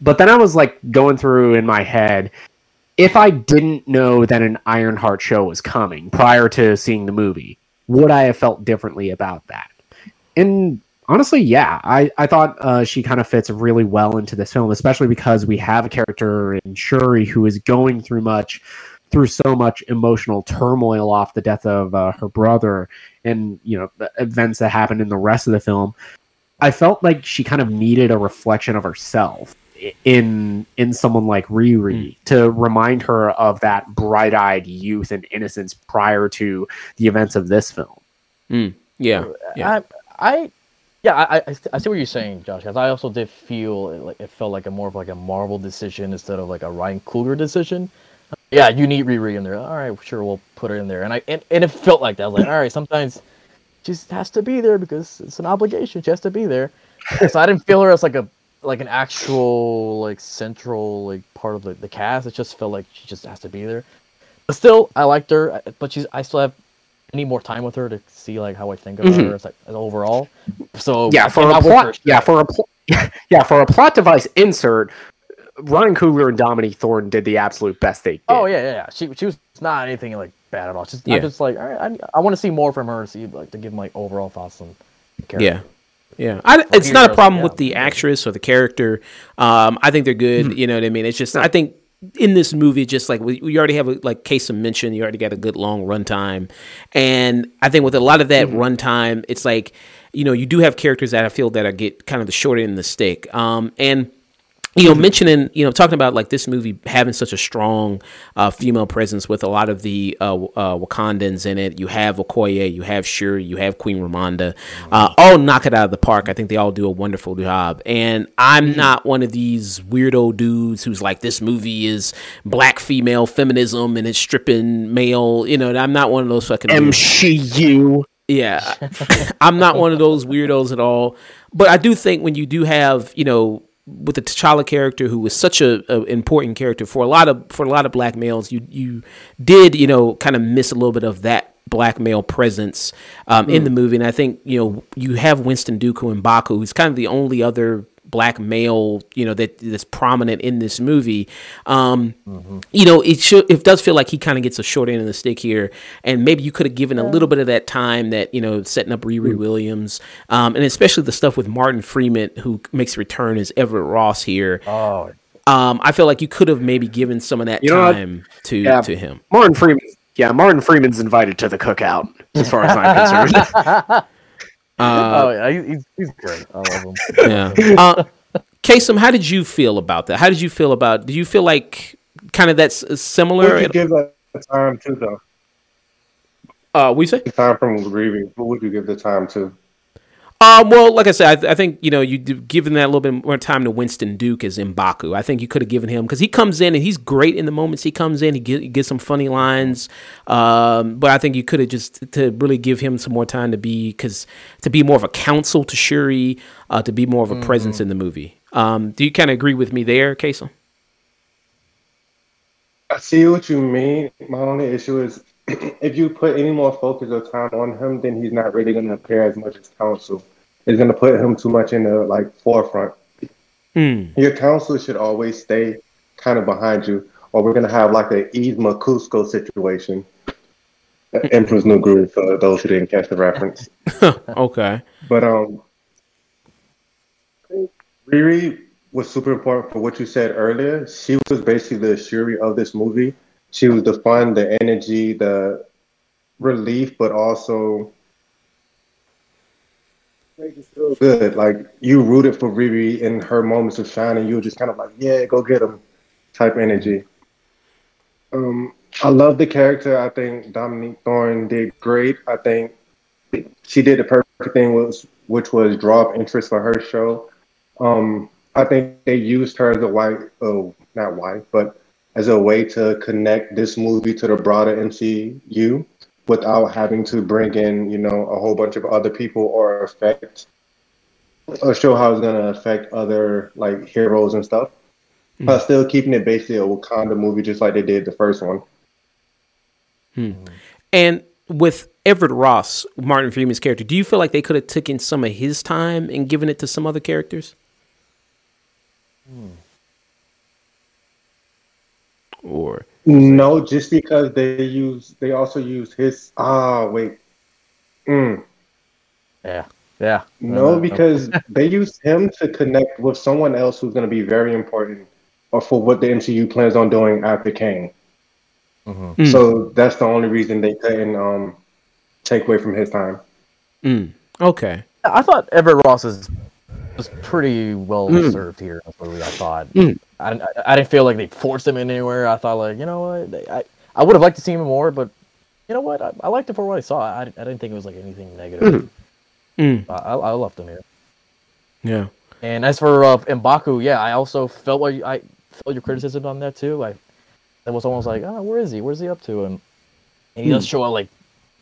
but then I was like going through in my head. If I didn't know that an Ironheart show was coming prior to seeing the movie, would I have felt differently about that? And honestly, yeah, I, I thought uh, she kind of fits really well into this film, especially because we have a character in Shuri who is going through much, through so much emotional turmoil off the death of uh, her brother and you know the events that happen in the rest of the film. I felt like she kind of needed a reflection of herself in in someone like Riri hmm. to remind her of that bright-eyed youth and innocence prior to the events of this film. Hmm. Yeah, uh, yeah, I, I, yeah, I, I, I see what you're saying, Josh. Because I also did feel it, like it felt like a more of like a Marvel decision instead of like a Ryan Coogler decision. Yeah, you need Riri in there. All right, sure, we'll put her in there. And I and, and it felt like that. I was like, all right, sometimes she just has to be there because it's an obligation. She has to be there. so I didn't feel her as like a like an actual like central like part of the, the cast. It just felt like she just has to be there. But still, I liked her. But she's I still have I need more time with her to see like how I think of mm-hmm. her as like as overall. So yeah, I for a plot, her yeah, for a pl- [laughs] yeah, for a plot device insert, Ryan Coogler and Dominique Thornton did the absolute best they did. Oh yeah, yeah, yeah. She she was not anything like bad at all. Just Yeah. I'm just like all right, I, I want to see more from her. to See like to give my overall thoughts on. character. yeah. Yeah, I, it's not a problem with the actress or the character. Um, I think they're good. You know what I mean? It's just I think in this movie, just like we, we already have a like case of mention, you already got a good long runtime, and I think with a lot of that runtime, it's like you know you do have characters that I feel that I get kind of the short end of the stick. Um, and you know, mentioning, you know, talking about like this movie having such a strong uh, female presence with a lot of the uh, uh, Wakandans in it. You have Okoye, you have Shuri, you have Queen Ramonda. Uh, all knock it out of the park. I think they all do a wonderful job. And I'm not one of these weirdo dudes who's like, this movie is black female feminism and it's stripping male. You know, I'm not one of those fucking. MCU. Yeah, [laughs] I'm not one of those weirdos at all. But I do think when you do have, you know, with the T'Challa character, who was such a, a important character for a lot of for a lot of black males, you you did you know kind of miss a little bit of that black male presence um, in the movie, and I think you know you have Winston Duke and Mbaku, who's kind of the only other black male you know that that's prominent in this movie um you know it should it does feel like he kind of gets a short end of the stick here and maybe you could have given a little bit of that time that you know setting up Riri Williams um and especially the stuff with Martin Freeman who makes a return as Everett Ross here Oh, um I feel like you could have maybe given some of that You time to Yeah. to him Martin Freeman. Yeah, Martin Freeman's invited to the cookout, as far as I'm concerned. [laughs] uh oh yeah, he's, he's great. I love him. [laughs] yeah uh Kasim, how did you feel about that how did you feel about do you feel like kind of that's similar would you give that time to though? uh we say The time from Grieving. What would you give the time to? Um, well, like I said, I, I think you know you given that a little bit more time to Winston Duke as Mbaku. I think you could have given him because he comes in and he's great in the moments he comes in. He, get, he gets some funny lines, um, but I think you could have just to really give him some more time to be because to be more of a counsel to Shuri, uh, to be more of a presence in the movie. Um, do you kind of agree with me there, Kasim? I see what you mean. My only issue is if you put any more focus or time on him, then he's not really going to appear as much as counsel. It's going to put him too much in the like forefront. Hmm. Your counsel should always stay kind of behind you, or we're going to have like a Yzma Kuzco situation. Emperor's New Groove for those who didn't catch the reference. [laughs] Okay. But um, Riri was super important for what you said earlier. She was basically the Shuri of this movie. Was the fun, the energy, the relief, but also good. Like you rooted for Riri in her moments of shine, and You were just kind of like, yeah, go get him, type energy. Um, I love the character. I think Dominique Thorne did great. I think she did the perfect thing, was which was draw up interest for her show. Um, I think they used her as a wife, oh, not wife, but as a way to connect this movie to the broader MCU without having to bring in, you know, a whole bunch of other people or affect or show how it's gonna affect other like heroes and stuff. Hmm. But still keeping it basically a Wakanda movie, just like they did the first one. Hmm. And with Everett Ross, Martin Freeman's character, do you feel like they could have taken some of his time and given it to some other characters? Hmm. Or No, just because they use, they also use his. Ah, wait. Mm. Yeah, yeah. No, because [laughs] they use him to connect with someone else who's going to be very important, or for what the MCU plans on doing after Kang. Mhm. So that's the only reason they couldn't um, take away from his time. mm, okay, I thought Everett Ross is was pretty well served here. I thought Mm. I, didn't- I, I didn't feel like they forced him in anywhere. I thought like you know what they, I I would have liked to see him more, but you know what I, I liked it for what I saw. I, I didn't think it was like anything negative. Mm. I, I loved him here. yeah, And as for uh, Mbaku, yeah, I also felt like I felt your criticism on that too. I that was almost like, oh, where is he? Where's he up to? And, and he does show up like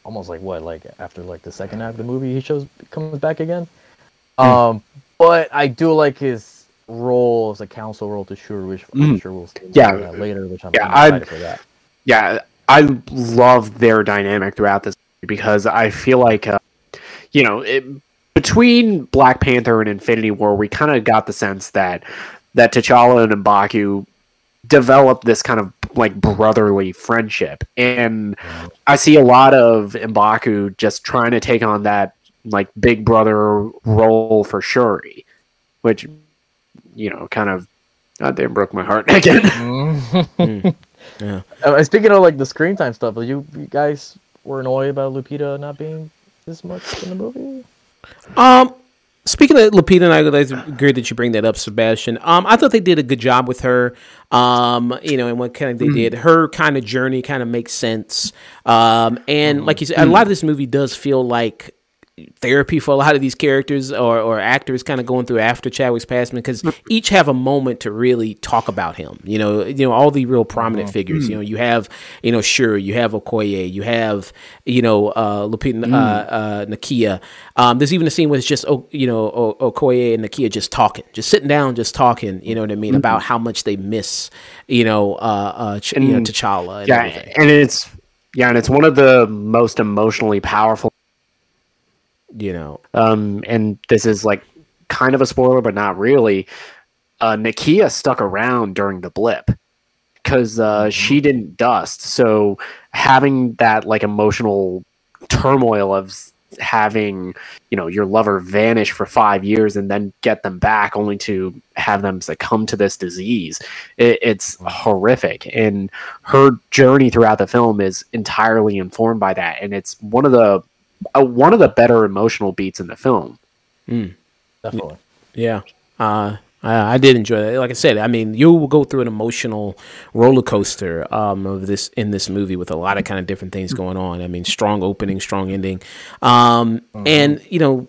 almost like what, like after like the second half of the movie, he shows comes back again. Um, but I do like his role as a council role to Shuri, which I'm Mm. sure we'll see Yeah. that later. Which I'm, Yeah, I'm I'd- excited for that. yeah, I love their dynamic throughout this because I feel like, uh, you know, it, between Black Panther and Infinity War, we kind of got the sense that that T'Challa and M'Baku developed this kind of like brotherly friendship, and I see a lot of M'Baku just trying to take on that like big brother role for Shuri, which you know kind of. God damn, broke my heart [laughs] again. [laughs] yeah. Uh, speaking of like the screen time stuff, you, you guys were annoyed about Lupita not being this much in the movie? Um, Speaking of Lupita, and I it's great that you bring that up, Sebastian. Um, I thought they did a good job with her. Um, you know, and what kind of they did, her kind of journey kind of makes sense. Um, and like you said, a lot of this movie does feel like therapy for a lot of these characters or, or actors kind of going through after Chadwick's passing because each have a moment to really talk about him. You know, you know all the real prominent figures. You know, you have you know sure you have Okoye, you have you know uh, Lupita uh, uh, Nakia. Um, there's even a scene where it's just you know Okoye and Nakia just talking, just sitting down, just talking. You know what I mean about how much they miss you know uh, uh Ch- you know T'Challa and yeah, everything. and it's yeah, and it's one of the most emotionally powerful. You know, Um, and this is like kind of a spoiler, but not really. Uh, Nakia stuck around during the blip because uh, she didn't dust. So having that like emotional turmoil of having you know your lover vanish for five years and then get them back only to have them succumb to this disease it, it's horrific. And her journey throughout the film is entirely informed by that. And it's one of the uh, one of the better emotional beats in the film Definitely. Yeah. Uh, I, I did enjoy that. Like I said, I mean, you will go through an emotional roller coaster um, of this in this movie with a lot of kind of different things going on. I mean, strong opening, strong ending, um, and you know,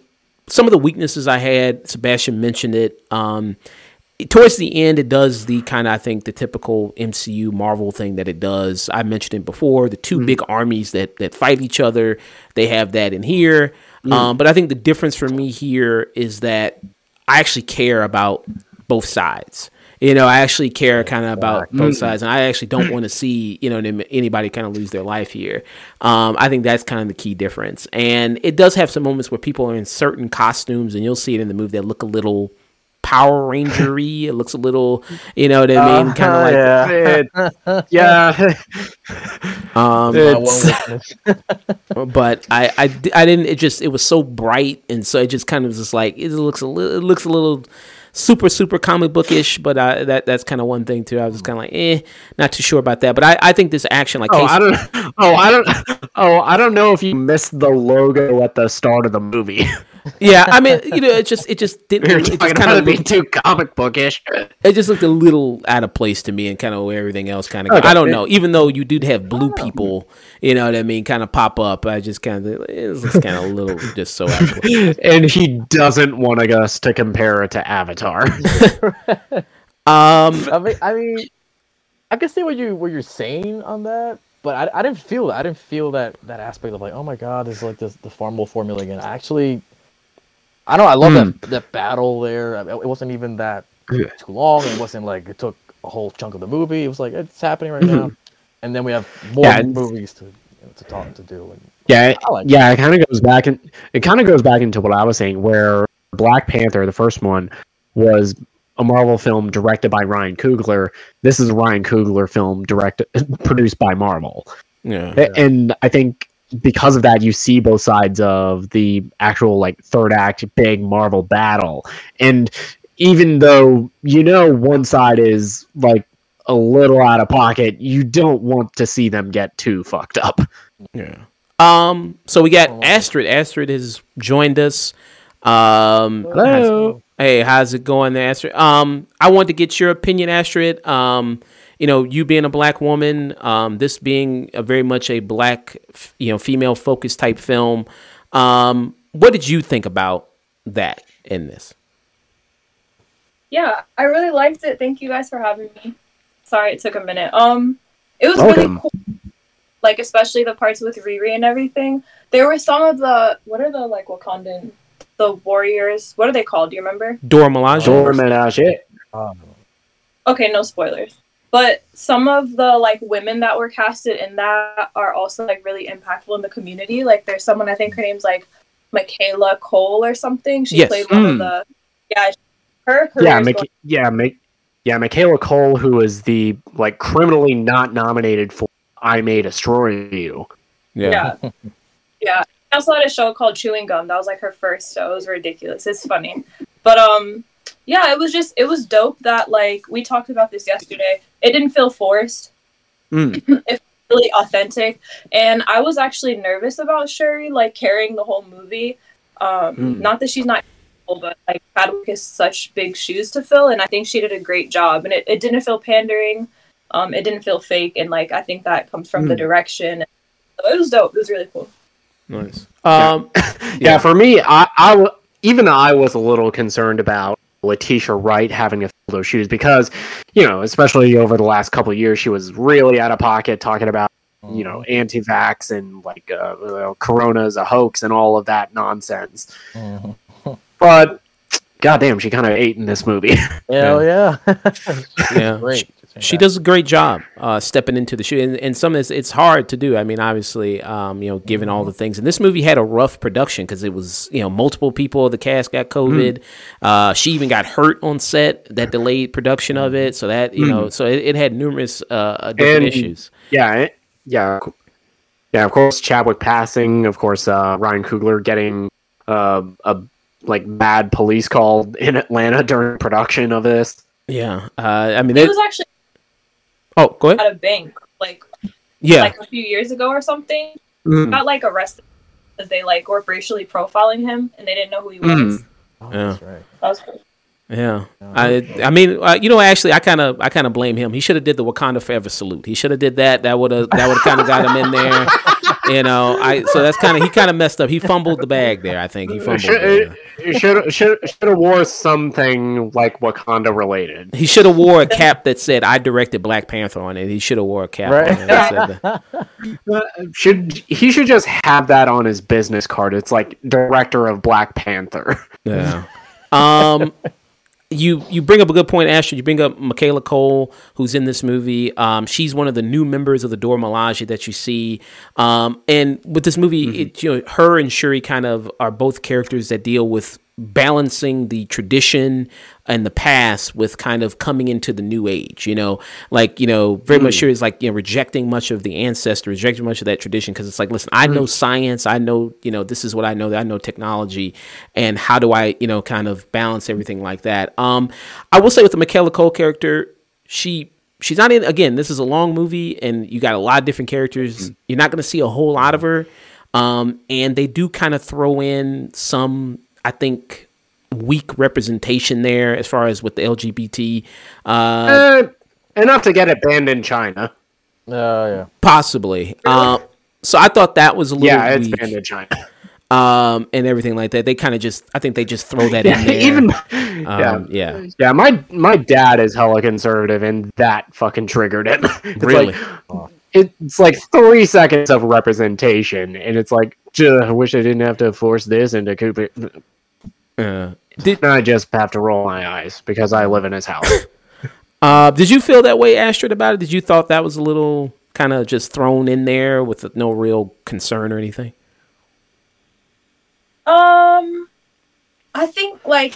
some of the weaknesses I had. Sebastian mentioned it. Um, towards the end, it does the kind of I think the typical MCU Marvel thing that it does. I mentioned it before. The 2 big armies that that fight each other. They have that in here. Um, but I think the difference for me here is that I actually care about both sides. You know, I actually care kind of about both sides, and I actually don't want to see you know anybody kind of lose their life here. Um, I think that's kind of the key difference, and it does have some moments where people are in certain costumes, and you'll see it in the movie that look a little Power Rangery. it looks a little, you know what I mean, kind of like. yeah. It- [laughs] yeah Um, It's- [laughs] but I, I, I didn't. It just it was so bright, and so it just kind of was just like it looks a little. It looks a little super super comic bookish, but I, that that's kind of one thing too. I was kind of like, eh, not too sure about that. But I, I think this action, like, Oh, Casey- I don't. [laughs] Oh, I don't. Oh, I don't know if you missed the logo at the start of the movie. Yeah, I mean, you know, it just it just didn't. We were It just kind of being too comic bookish. it just looked a little out of place to me, and kind of where everything else kind of. Okay. I don't know. Even though you did have blue people, you know what I mean, kind of pop up. I just kind of it looks kind of a little [laughs] just so out of place. and he doesn't want us to compare it to Avatar. [laughs] Um, I mean, I mean, I can see what you what you're saying on that, but I, I didn't feel I didn't feel that that aspect of like, oh my god, this is like this the Marvel formula again. I actually, I don't. know, I love that hmm. that battle there. It wasn't even that Yeah. too long. It wasn't like it took a whole chunk of the movie. It was like it's happening right mm-hmm. now, and then we have more Yeah, movies to you know, to talk to do. And yeah, I like yeah. It kind of goes back and it kind of goes back into what I was saying, where Black Panther, the first one, was a Marvel film directed by Ryan Coogler. This is a Ryan Coogler film directed [laughs] produced by Marvel. yeah. A- And I think because of that, you see both sides of the actual like third act big Marvel battle. And even though you know one side is like a little out of pocket, you don't want to see them get too fucked up. Yeah. Um. So we got Oh. Astrid. Astrid has joined us. Um. Hello. Hey, how's it going, there, Astrid? Um. I want to get your opinion, Astrid. Um. You know, you being a black woman, um, this being a very much a black, you know, female focused type film. Um. What did you think about that in this? Yeah, I really liked it. Thank you guys for having me. Sorry it took a minute. Um, it was really cool. Like especially the parts with Riri and everything. There were some of the what are the like Wakandan, the warriors. What are they called? Do you remember? Dora Milaje. Dora Milaje. um, Okay, no spoilers. But some of the like women that were casted in that are also like really impactful in the community. Like there's someone I think her name's like Michaela Coel or something. She Yes. played one Mm. of the yeah. Her Yeah, career's Mik- going- yeah, Mik- yeah, Michaela Coel, who is the like criminally not nominated for I May Destroy You. Yeah. yeah. I also had a show called Chewing Gum. That was like her first show. It was ridiculous. It's funny. But um yeah, it was just it was dope that like we talked about this yesterday. It didn't feel forced. Mm. [laughs] it felt really authentic. And I was actually nervous about Shuri like carrying the whole movie. Um Mm. not that she's not people, but like Chadwick is such big shoes to fill, and I think she did a great job. And it, it didn't feel pandering, um, it didn't feel fake, and like I think that comes from the direction. So it was dope. It was really cool. Nice. Um, Yeah, [laughs] for me, I, I, I w- even I was a little concerned about Letitia Wright having to fill those shoes because, you know, especially over the last couple of years, she was really out of pocket talking about, you know, anti-vax and like uh, well, Corona is a hoax and all of that nonsense. Mhm. But goddamn, she kind of ate in this movie. Hell [laughs] yeah. yeah, [laughs] Great. She does a great job uh, stepping into the shoe, and, and some is it's hard to do. I mean, obviously, um, you know, given all the things, and this movie had a rough production because it was you know multiple people of the cast got COVID. Uh, she even got hurt on set that delayed production of it, so that you know, so it, it had numerous uh, uh, different And- issues. yeah, yeah, yeah. Of course, Chadwick passing. Of course, uh, Ryan Coogler getting uh, a like bad police call in Atlanta during production of this. Yeah, uh, I mean, He it, was actually oh, go ahead. at a bank like Yeah, like a few years ago or something. Mm. Got like arrested because they like were racially profiling him and they didn't know who he was. Mm. Oh, Yeah. That's right. That was cool. Yeah, I I mean, uh, you know, actually, I kind of I kind of blame him. He should have did the Wakanda Forever salute. He should have did that. That would have that would have kind of got him in there. [laughs] You know, I so that's kind of he kind of messed up. He fumbled the bag there. I think he fumbled. there. Should should should should have wore something like Wakanda related. He should have wore a cap that said "I directed Black Panther" on it. He should have wore a cap. Right. on it that said that. [laughs] Should he should just have that on his business card? It's like director of Black Panther. Yeah. Um, you you bring up a good point, Astrid. You bring up Michaela Coel, who's in this movie. Um, she's one of the new members of the Dora Milaje that you see. Um, and with this movie, it, you know, her and Shuri kind of are both characters that deal with balancing the tradition and the past with kind of coming into the new age. You know, like you know, very much Shuri is like you know rejecting much of the ancestor, rejecting much of that tradition because it's like, listen, I know science, I know you know this is what I know, I know technology, and how do I you know kind of balance everything like that. Um, I will say with the Michaela Cole character, she she's not in again this is a long movie and you got a lot of different characters. You're not going to see a whole lot of her. Um, and they do kind of throw in some i think weak representation there as far as with the lgbt uh, Uh, enough to get it banned in China. Oh yeah. possibly uh, so i thought that was a little Yeah, it's weak banned in China. um, and everything like that they kind of just i think they just throw that [laughs] Yeah, in there even yeah. um, yeah Yeah, my my dad is hella conservative, and that fucking triggered it. [laughs] It's Really? like it's like three seconds of representation, and it's like, I wish I didn't have to force this into Cooper. Uh, did, I just have to roll my eyes because I live in his house. [laughs] Uh, did you feel that way, Astrid, about it? Did you thought that was a little kind of just thrown in there with no real concern or anything? Um, I think like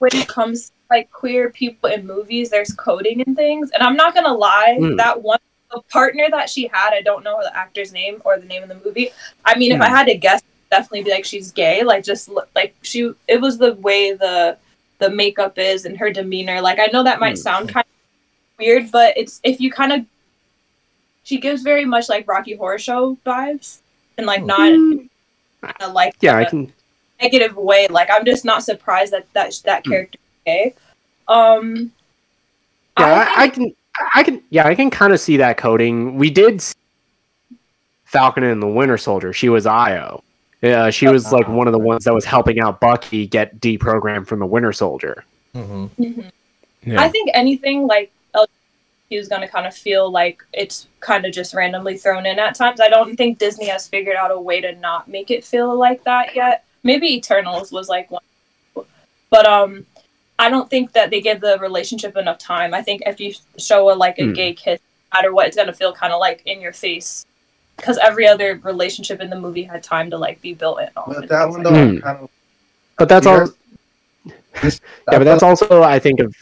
when it comes to, like queer people in movies, there's coding and things, and I'm not gonna lie, Mm. that one the partner that she had, I don't know the actor's name or the name of the movie. I mean, if I Mm. had to guess, definitely be like she's gay. Like just like she, it was the way the the makeup is and her demeanor. Like I know that might Mm. sound kind of weird, but it's if you kind of she gives very much like Rocky Horror Show vibes, and like not in a, like yeah, I can. negative way. Like I'm just not surprised that that that Hmm. character is gay. Um, Yeah, I, I can. I can. Yeah, I can kind of see that coding. We did see Falcon and the Winter Soldier. She was Ayo. Yeah, she was like one of the ones that was helping out Bucky get deprogrammed from the Winter Soldier. hmm Mhm. Yeah. I think anything like he was going to kind of feel like it's kind of just randomly thrown in at times. I don't think Disney has figured out a way to not make it feel like that yet. Maybe Eternals was like one, but um, I don't think that they give the relationship enough time. I think if you show a like a Hmm. gay kiss, no matter what, it's going to feel kind of like in your face. Because every other relationship in the movie had time to like be built in. on But that one though, Hmm. kind of. But that's all. This- [laughs] Yeah, but that's also I think of.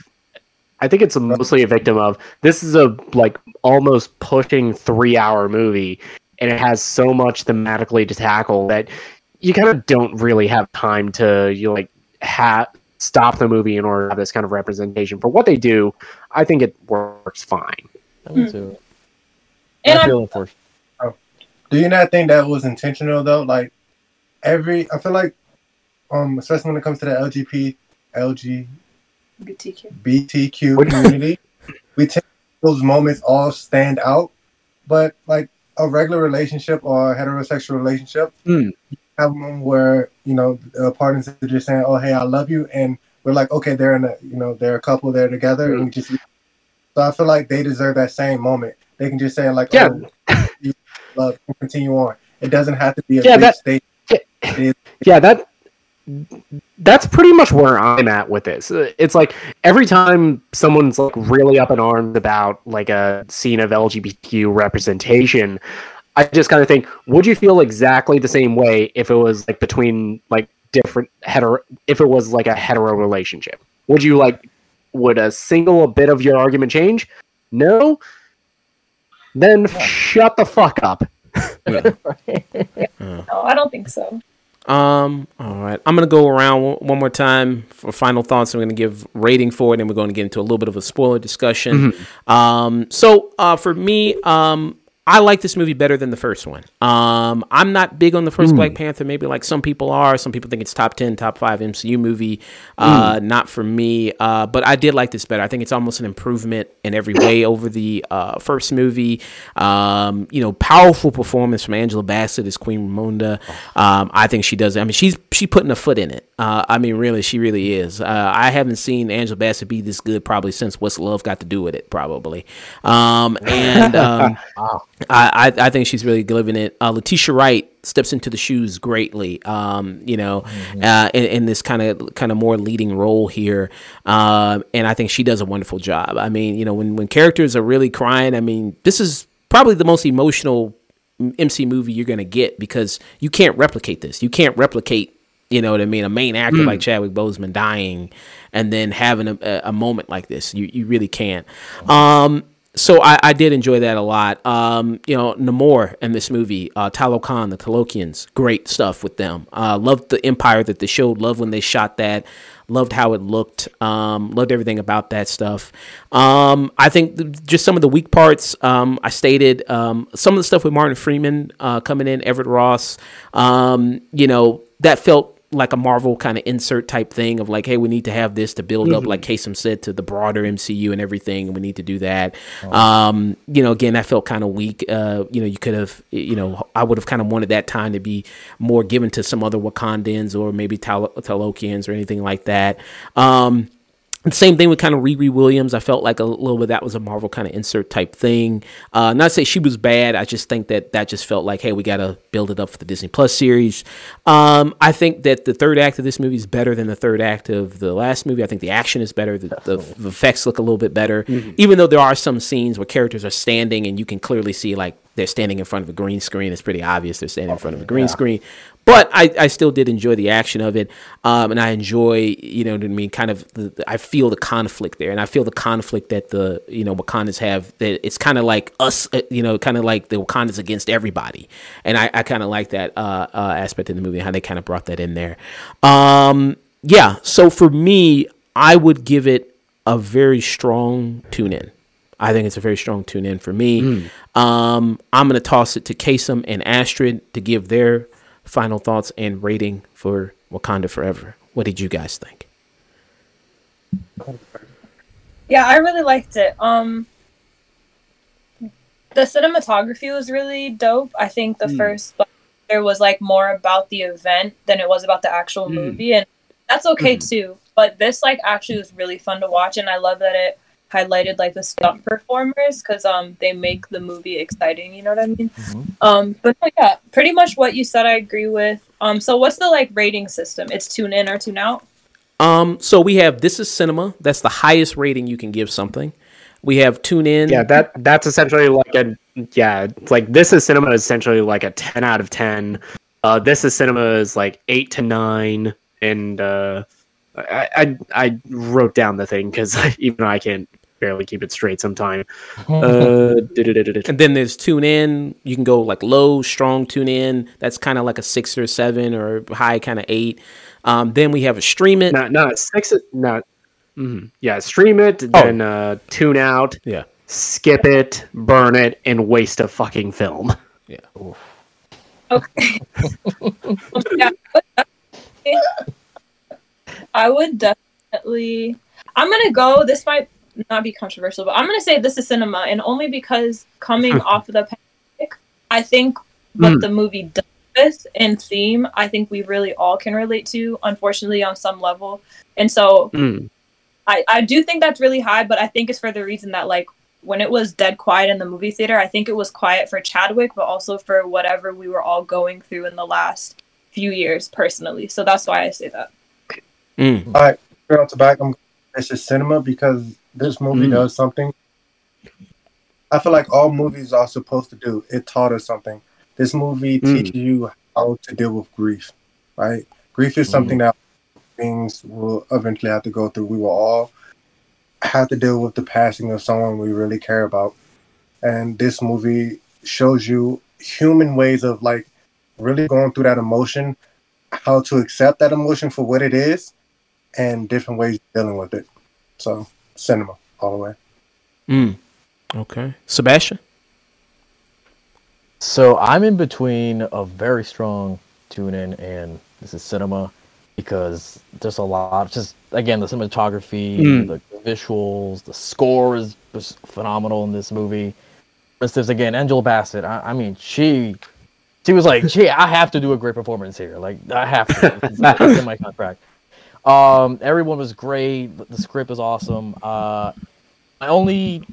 I think it's mostly a victim of this is a like almost pushing three hour movie, and it has so much thematically to tackle that you kind of don't really have time to you like have stop the movie in order to have this kind of representation. For what they do, I think it works fine. Me too. And I'm I'm feeling for Do you not think that was intentional though? Like every, I feel like um, especially when it comes to the LGBT BTQ. LGBTQ community, [laughs] we tend those moments all stand out. But like a regular relationship or a heterosexual relationship, Hmm. you have a moment where you know the partners are just saying, "Oh, hey, I love you," and we're like, "Okay, they're in a you know they're a couple, they're together," and we just. So I feel like they deserve that same moment. They can just say like, Yeah. "Oh, you love," continue on. It doesn't have to be a Yeah, big that- state. yeah. That that's pretty much where i'm at with this. Uh, it's like every time someone's like really up in arms about like a scene of lgbtq representation i just kind of think would you feel exactly the same way if it was like between like different hetero if it was like a hetero relationship? Would you like would a single bit of your argument change? No then shut the fuck up [laughs] No, I don't think so. Um. All right. I'm gonna go around one, one more time for final thoughts. I'm gonna give rating for it, and we're going to get into a little bit of a spoiler discussion. Um. So, uh, for me, um, I like this movie better than the first one. Um. I'm not big on the first Black Panther. Maybe like some people are. Some people think it's top ten, top five MCU movie. Uh. Not for me. Uh. But I did like this better. I think it's almost an improvement in every way [clears throat] over the uh first movie. Um. You know, powerful performance from Angela Bassett as Queen Ramonda. Um, I think she does. I mean, she's she putting a foot in it. Uh, I mean, really, she really is. Uh, I haven't seen Angela Bassett be this good probably since What's Love got to do with it, probably. Um, and um, [laughs] I, I I think she's really living it. Uh, Letitia Wright steps into the shoes greatly. Um, you know, uh, in, in this kind of kind of more leading role here, um, and I think she does a wonderful job. I mean, you know, when when characters are really crying, I mean, this is probably the most emotional MC movie you're gonna get because you can't replicate this. You can't replicate, you know what I mean, a main actor like Chadwick Boseman dying and then having a, a- moment like this. You you really can't. Um, so I, I did enjoy that a lot. Um, you know, Namor in this movie, uh, Talokan, the Talokians, great stuff with them. Uh, loved the empire that they showed. Loved when they shot that. Loved how it looked. Um, loved everything about that stuff. Um, I think th- just some of the weak parts. Um, I stated um, some of the stuff with Martin Freeman uh, coming in, Everett Ross. Um, you know that felt like a Marvel kind of insert type thing of like, hey, we need to have this to build up, like Kasim said, to the broader MCU and everything, and we need to do that. Um, you know, again, that felt kind of weak. Uh, you know, you could have, you know, I would have kind of wanted that time to be more given to some other Wakandans or maybe Tal- Talokians or anything like that. Um, and Same thing with kind of Riri Williams. I felt like a little bit that was a Marvel kind of insert type thing. Uh, not to say she was bad. I just think that that just felt like, hey, we got to build it up for the Disney Plus series. Um, I think that the third act of this movie is better than the third act of the last movie. I think the action is better. The, the, the effects look a little bit better, even though there are some scenes where characters are standing and you can clearly see like they're standing in front of a green screen. It's pretty obvious they're standing in front of a green screen. But I, I still did enjoy the action of it, um, and I enjoy you know what I mean. Kind of, the, I feel the conflict there, and I feel the conflict that the you know Wakandans have. That it's kind of like us, uh, you know, kind of like the Wakandans against everybody, and I, I kind of like that uh, uh, aspect of the movie, how they kind of brought that in there. Um, yeah, so for me, I would give it a very strong tune in. I think it's a very strong tune in for me. Um, I'm going to toss it to Kasim and Astrid to give their final thoughts and rating for Wakanda Forever. What did you guys think? Yeah, I really liked it. Um the cinematography was really dope. I think the hmm. first Black Panther was like more about the event than it was about the actual hmm. movie and that's okay hmm. too. But this like actually was really fun to watch and I love that it highlighted like the stunt performers cuz um they make the movie exciting, you know what I mean? Um but yeah, pretty much what you said I agree with. Um so what's the like rating system? It's tune in or tune out? Um, so we have This is Cinema. That's the highest rating you can give something. We have Tune In. Yeah, that that's essentially like a yeah, like this is cinema is essentially like a ten out of ten. Uh, this is cinema is like eight to nine, and uh, I I, I wrote down the thing because [laughs] even I can't barely keep it straight sometime. Uh. And then there's Tune In. You can go like low, strong Tune In. That's kind of like a six or seven or high kind of eight. Um, then we have a Stream It. Not no, six, not. mhm. Yeah, stream it, then uh, tune out, Yeah. skip it, burn it, and waste a fucking film. Yeah. Okay. [laughs] [laughs] I would definitely. I'm gonna go. This might not be controversial, but I'm gonna say this is cinema, and only because coming [laughs] off of the pandemic, I think what Mm. the movie does with in theme, I think we really all can relate to. Unfortunately, on some level, and so Mm. I I do think that's really high, but I think it's for the reason that like when it was dead quiet in the movie theater, I think it was quiet for Chadwick, but also for whatever we were all going through in the last few years personally. So that's why I say that. Mm. Straight off the back, I'm it's just cinema because this movie Mm. does something. I feel like all movies are supposed to do. It taught us something. This movie Mm. teaches you how to deal with grief, right? Grief is something that things will eventually have to go through. We will all have to deal with the passing of someone we really care about. And this movie shows you human ways of like really going through that emotion, how to accept that emotion for what it is, and different ways of dealing with it. So cinema all the way. Mm. Okay. Sebastian? So I'm in between a very strong tune in and this is cinema because there's a lot just again the cinematography, Mm. the visuals, the score is was phenomenal in this movie. For instance, again, Angela Bassett, I, I mean she she was like, gee, I have to do a great performance here. Like I have to. It's, it's in my contract. Um, everyone was great. The, script is awesome. Uh, my only,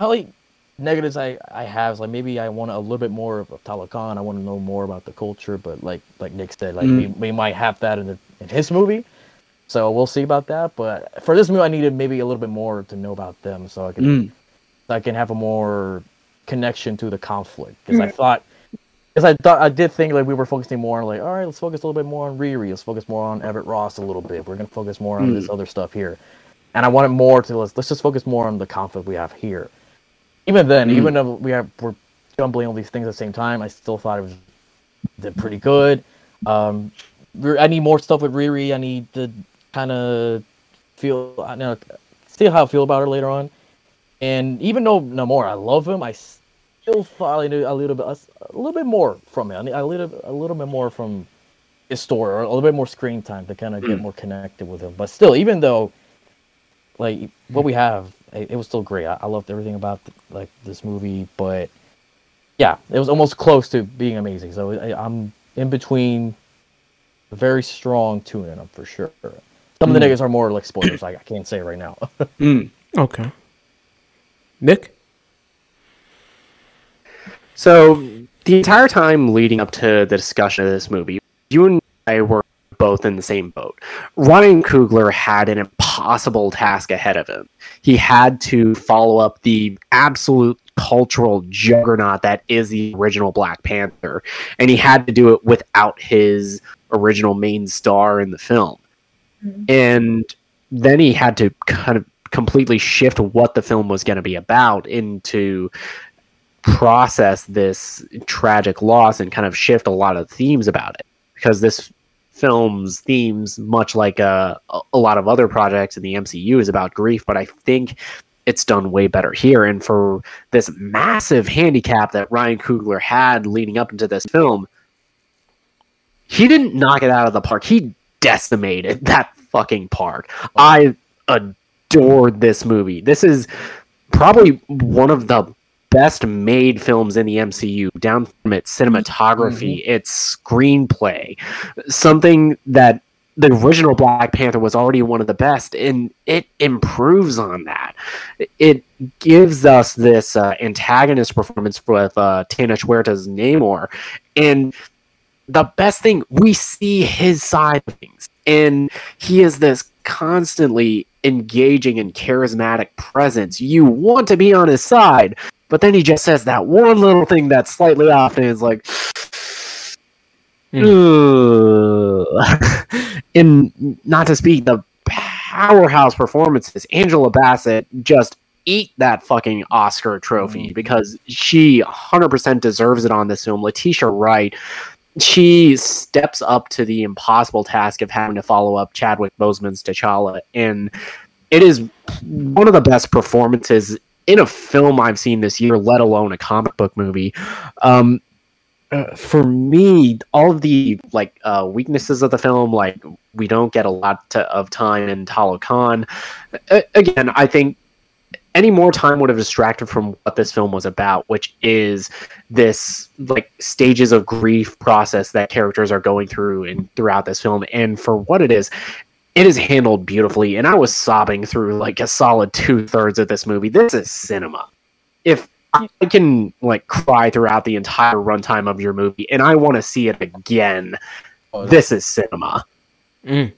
my only negatives I, I have is like maybe I want a little bit more of Talokan. I want to know more about the culture, but like like Nick said, like we, we might have that in the, in his movie. So we'll see about that. But for this movie, I needed maybe a little bit more to know about them, so I can Mm. I can have a more connection to the conflict. Because I thought, because I thought I did think like we were focusing more on like, all right, let's focus a little bit more on Riri. Let's focus more on Everett Ross a little bit. We're gonna focus more on this other stuff here. And I wanted more to let's let's just focus more on the conflict we have here. Even then, even though we have we're jumbling all these things at the same time, I still thought it was did pretty good. Um, I need more stuff with Riri. I need to kind of feel I know see how I feel about her later on. And even though Namor, I love him, I still thought I knew a little bit, a little bit more from him. I need a little, a little bit more from his story, or a little bit more screen time to kind of get more connected with him. But still, even though, like what we have, it, it was still great. I, I loved everything about like this movie, but yeah, it was almost close to being amazing. So I, I'm in between a very strong tune in them for sure. Some of the niggas are more like spoilers. like I can't say right now. [laughs] Mm. Okay. Nick? So the entire time leading up to the discussion of this movie, you and I were both in the same boat. Ryan Coogler had an impossible task ahead of him. He had to follow up the absolute cultural juggernaut that is the original Black Panther, and he had to do it without his original main star in the film. Mm-hmm. And then he had to kind of completely shift what the film was going to be about into process this tragic loss and kind of shift a lot of themes about it. Because this film's themes much like uh, a, a lot of other projects in the MCU is about grief but I think it's done way better here. And for this massive handicap that Ryan Coogler had leading up into this film he didn't knock it out of the park. He decimated [laughs] that fucking park. I adored this movie. This is probably one of the best made films in the MCU, down from its cinematography, its screenplay, something that the original Black Panther was already one of the best, and it improves on that. It gives us this uh, antagonist performance with uh, Tenoch Huerta's Namor, and the best thing we see his side of things, and he is this constantly engaging and charismatic presence. You want to be on his side, but then he just says that one little thing that's slightly off, and it's like, hmm. "Ugh." [laughs] and not to speak the powerhouse performances, Angela Bassett just eat that fucking Oscar trophy hmm. because she 100% deserves it on this film. Letitia Wright, she steps up to the impossible task of having to follow up Chadwick Boseman's T'Challa, and it is one of the best performances in a film I've seen this year, let alone a comic book movie. Um, uh, for me, all of the like uh, weaknesses of the film, like we don't get a lot to, of time in Talokan. Uh, again, I think any more time would have distracted from what this film was about, which is this like stages of grief process that characters are going through and throughout this film. And for what it is, it is handled beautifully. And I was sobbing through like a solid two thirds of this movie. This is cinema. If I can like cry throughout the entire runtime of your movie, and I want to see it again. This is cinema. Mm.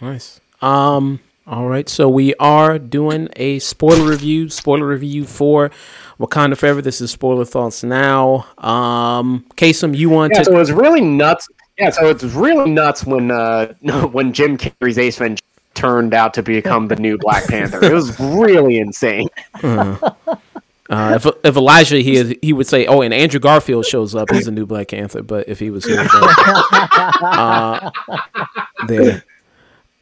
Nice. Um. All right. So we are doing a spoiler review. Spoiler review for Wakanda Forever. This is spoiler thoughts now. Um. Kasim, you want Yeah, to? so it was really nuts. Yeah, so it's really nuts when uh [laughs] when Jim Carrey's Ace Ventura turned out to become the new Black Panther. It was really insane. Uh, if if Elijah he he would say, oh, and Andrew Garfield shows up, he's a new Black Panther. But if he was here, [laughs] uh, there.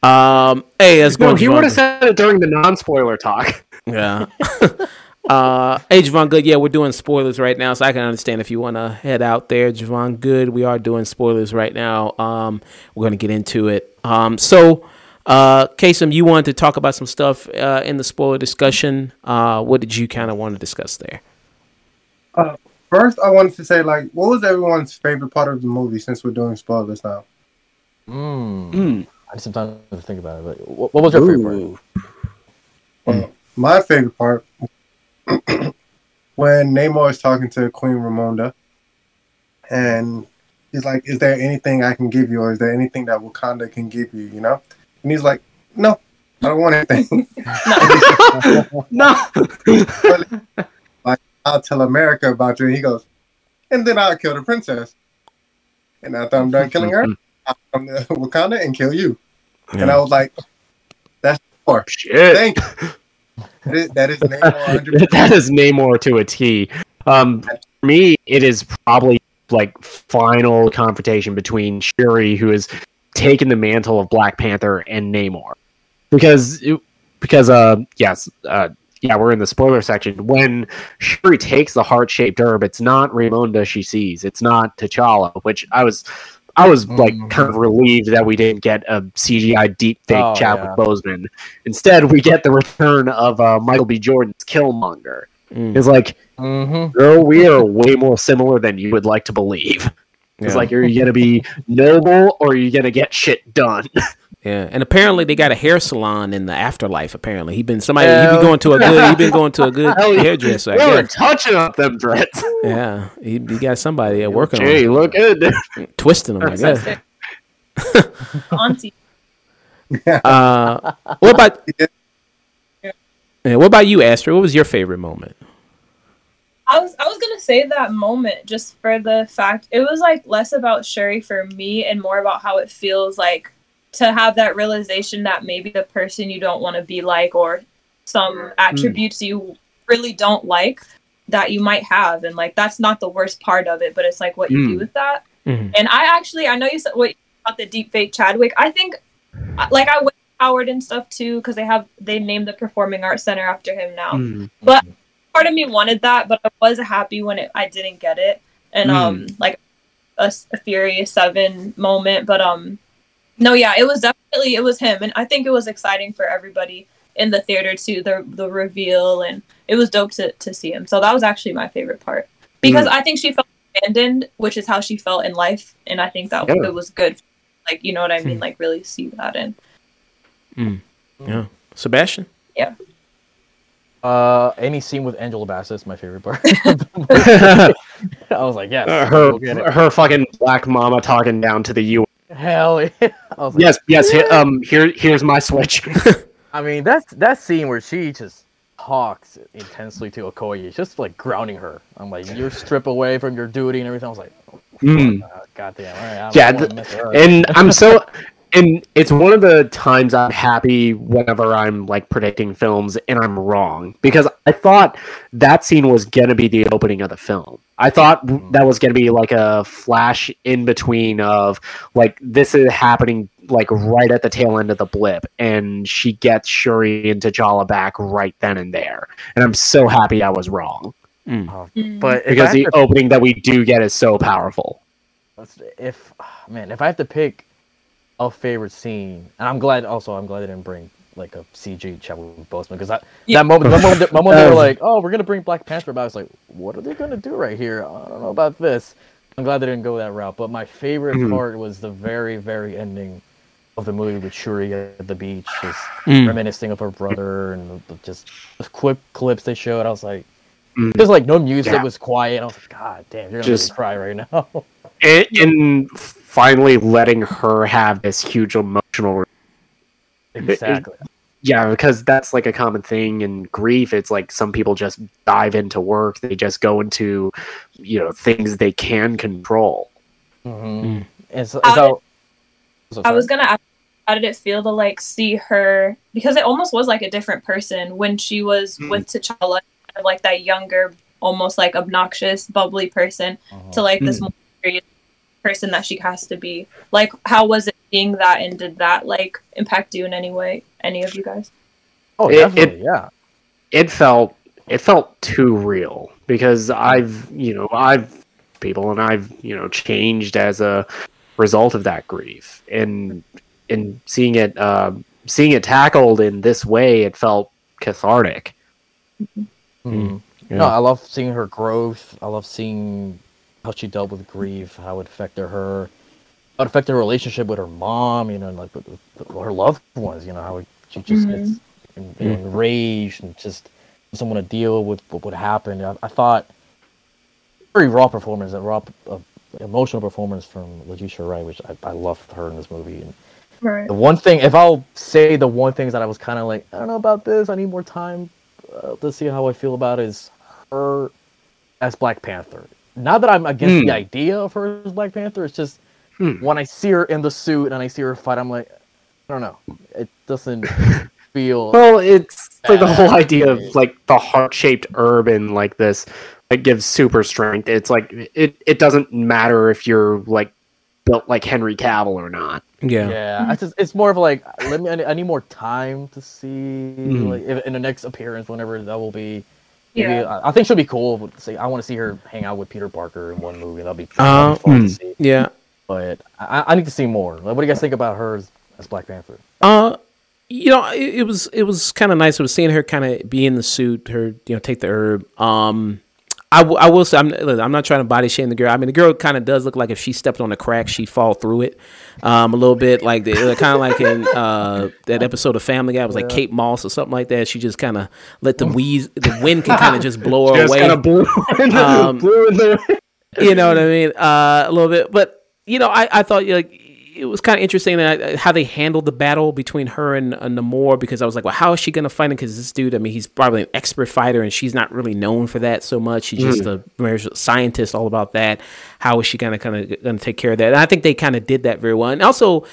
Um. Hey, let's go. No, he would have said it during the non-spoiler talk. Yeah. [laughs] uh, hey, Javon Good. Yeah, we're doing spoilers right now, so I can understand if you want to head out there, Javon Good. We are doing spoilers right now. Um, we're going to get into it. Um, so, uh, Kasim, you wanted to talk about some stuff uh, in the spoiler discussion. Uh, what did you kind of want to discuss there? Uh, First, I wanted to say, like, what was everyone's favorite part of the movie since we're doing spoilers now? Mm. Mm. I need some time to think about it. But what, what was your favorite part? Well, my favorite part [clears throat] when Namor is talking to Queen Ramonda, and he's like, "Is there anything I can give you, or is there anything that Wakanda can give you?" You know, and he's like, "No, I don't want anything. [laughs] [laughs] No. like I'll tell America about you." And he goes, "And then I'll kill the princess, and after I'm done killing her, [laughs] I'll come to Wakanda and kill you." And I was like, "That's more. Shit. Thank you." That is, that is Namor 100%. [laughs] that is Namor to a T. Um, for me, it is probably like final confrontation between Shuri, who has taken the mantle of Black Panther, and Namor, because because uh yes uh yeah we're in the spoiler section when Shuri takes the heart shaped herb, it's not Ramonda she sees, it's not T'Challa, which I was. I was like Mhm. kind of relieved that we didn't get a CGI deep fake Oh, Chadwick yeah. Boseman. Instead, we get the return of uh, Michael B. Jordan's Killmonger. Mm. It's like, Mm-hmm. girl, we are way more similar than you would like to believe. It's Yeah. like, are you gonna be noble or are you gonna get shit done? [laughs] Yeah, and apparently they got a hair salon in the afterlife. Apparently, he been somebody. he Hell been going to a good. He been going to a [laughs] good hairdresser. I we were touching up them dreads. Yeah, he, he got somebody there working Hey, on you look good. him, twisting them. I guess. [laughs] Auntie. Uh, what about? Yeah, what about you, Astryd? What was your favorite moment? I was I was gonna say that moment just for the fact it was like less about Shuri for me and more about how it feels like to have that realization that maybe the person you don't want to be like or some attributes you really don't like that you might have and like that's not the worst part of it but it's like what you do Mm. with that Mhm. and I actually I know you said what about the deep fake Chadwick I think like I went to Howard and stuff too because they have they named the performing arts center after him now Mm. but part of me wanted that, but I was happy when it, I didn't get it, and um, like a Furious Seven moment. But um, no, yeah, it was definitely it was him, and I think it was exciting for everybody in the theater too. The the reveal, and it was dope to to see him. So that was actually my favorite part because mm. I think she felt abandoned, which is how she felt in life, and I think that Yeah. it was good. Like you know what I mean? Hmm. Like really see that in. Mm. Mm. Yeah, Sebastian. Yeah. Uh, any scene with Angela Bassett is my favorite part. [laughs] [laughs] I was like, yes, her go get her fucking black mama talking down to the U. Hell yeah. [laughs] Like, Yes, yes. um, here here's my switch. [laughs] I mean, that's that scene where she just talks intensely to Okoye. It's just like grounding her. I'm like, you're strip away from your duty and everything. I was like, Mm. goddamn. All right, I Yeah, th- and I'm so [laughs] and it's one of the times I'm happy whenever I'm like predicting films and I'm wrong because I thought that scene was gonna be the opening of the film. I thought that was gonna be like a flash in between of like this is happening like right at the tail end of the blip, and she gets Shuri and T'Challa back right then and there, and I'm so happy I was wrong. Mm. Uh, Mm. but because the to- opening that we do get is so powerful. Let's- if man, if I have to pick a favorite scene, and I'm glad also I'm glad they didn't bring like a CG Chadwick Boseman because that Yeah. that moment, the moment, moment they were [laughs] like, oh, we're gonna bring Black Panther back, I was like, what are they gonna do right here? I don't know about this. I'm glad they didn't go that route. But my favorite Mhm. part was the very very ending of the movie with Shuri at the beach, just Mm. reminiscing of her brother and just the quick clips they showed. I was like. Mm. There's like no music, Yeah. it was quiet. I was like, God damn, you're gonna Just- just cry right now. [laughs] And, and finally letting her have this huge emotional exactly. Yeah, because that's like a common thing in grief. It's like some people just dive into work. They just go into, you know, things they can control. Mm-hmm. And so, How so, so I was gonna ask, how did it feel to like see her because it almost was like a different person when she was Mm. with T'Challa, like that younger, almost like obnoxious, bubbly person Uh-huh. to like this Mm. more serious person that she has to be. Like, how was it being that, and did that like impact you in any way? Any of you guys? Oh, it- definitely, yeah. It felt it felt too real because I've you know I've people and I've you know changed as a result of that grief and and seeing it uh, seeing it tackled in this way it felt cathartic. Mhm. Yeah. No, I love seeing her growth. I love seeing how she dealt with grief, how it affected her, how it affected her relationship with her mom, you know, and like with, with her loved ones, you know, how she just Mhm. gets en- enraged and just doesn't want to deal with what would happen. I, I thought very raw performance, a raw uh, emotional performance from Letitia Wright, which I, I loved her in this movie. And Right. the one thing, if I'll say the one thing that I was kind of like, I don't know about this. I need more time uh, to see how I feel about is her as Black Panther. Not that I'm against Hmm. the idea of her as Black Panther. It's just Hmm. when I see her in the suit and I see her fight, I'm like, I don't know. It doesn't [laughs] feel. Well, it's like the whole idea of like the heart shaped herb and like this like gives super strength. It's like it it doesn't matter if you're like built like Henry Cavill or not. Yeah. Yeah, I just it's more of like let me. I need, more time to see Mhm. like if, in the next appearance, whenever that will be. Maybe, Yeah. I, I think she'll be cool. With, say, I want to see her hang out with Peter Parker in one movie. That'll be, Uh, fun to see. Yeah. But I, I need to see more. Like, what do you guys think about her as, as Black Panther? Uh, you know, it, it was it was kind of nice. I was seeing her kind of be in the suit, her you know take the herb. Um, I, w- I will say I'm I'm not trying to body shame the girl. I mean, the girl kind of does look like if she stepped on a crack, she'd fall through it. Um, a little bit like the kind of like in uh that episode of Family Guy it was like Kate Moss or something like that. She just kind of let the wheeze, the [laughs] wind can kind of just blow her Just away. kind of blew, [laughs] Um, blew in the you know what I mean? Uh, a little bit, but you know, I, I thought like it was kind of interesting that uh, how they handled the battle between her and, and Namor because I was like, well, how is she gonna fight him? Because this dude, I mean, he's probably an expert fighter, and she's not really known for that so much. She's just mm. a scientist, all about that. How is she gonna kind of gonna take care of that? And I think they kind of did that very well. And also,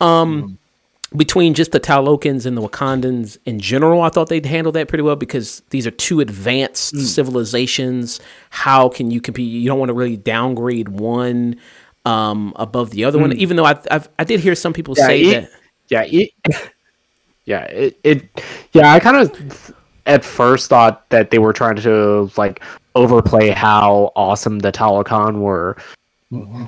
um, mm-hmm. between just the Talokans and the Wakandans in general, I thought they'd handle that pretty well because these are two advanced mm. civilizations. How can you compete? You don't want to really downgrade one um, above the other one. Even though I I've, I did hear some people Yeah, say it- that. yeah it, [laughs] yeah it, it yeah I kind of at first thought that they were trying to like overplay how awesome the Talokan were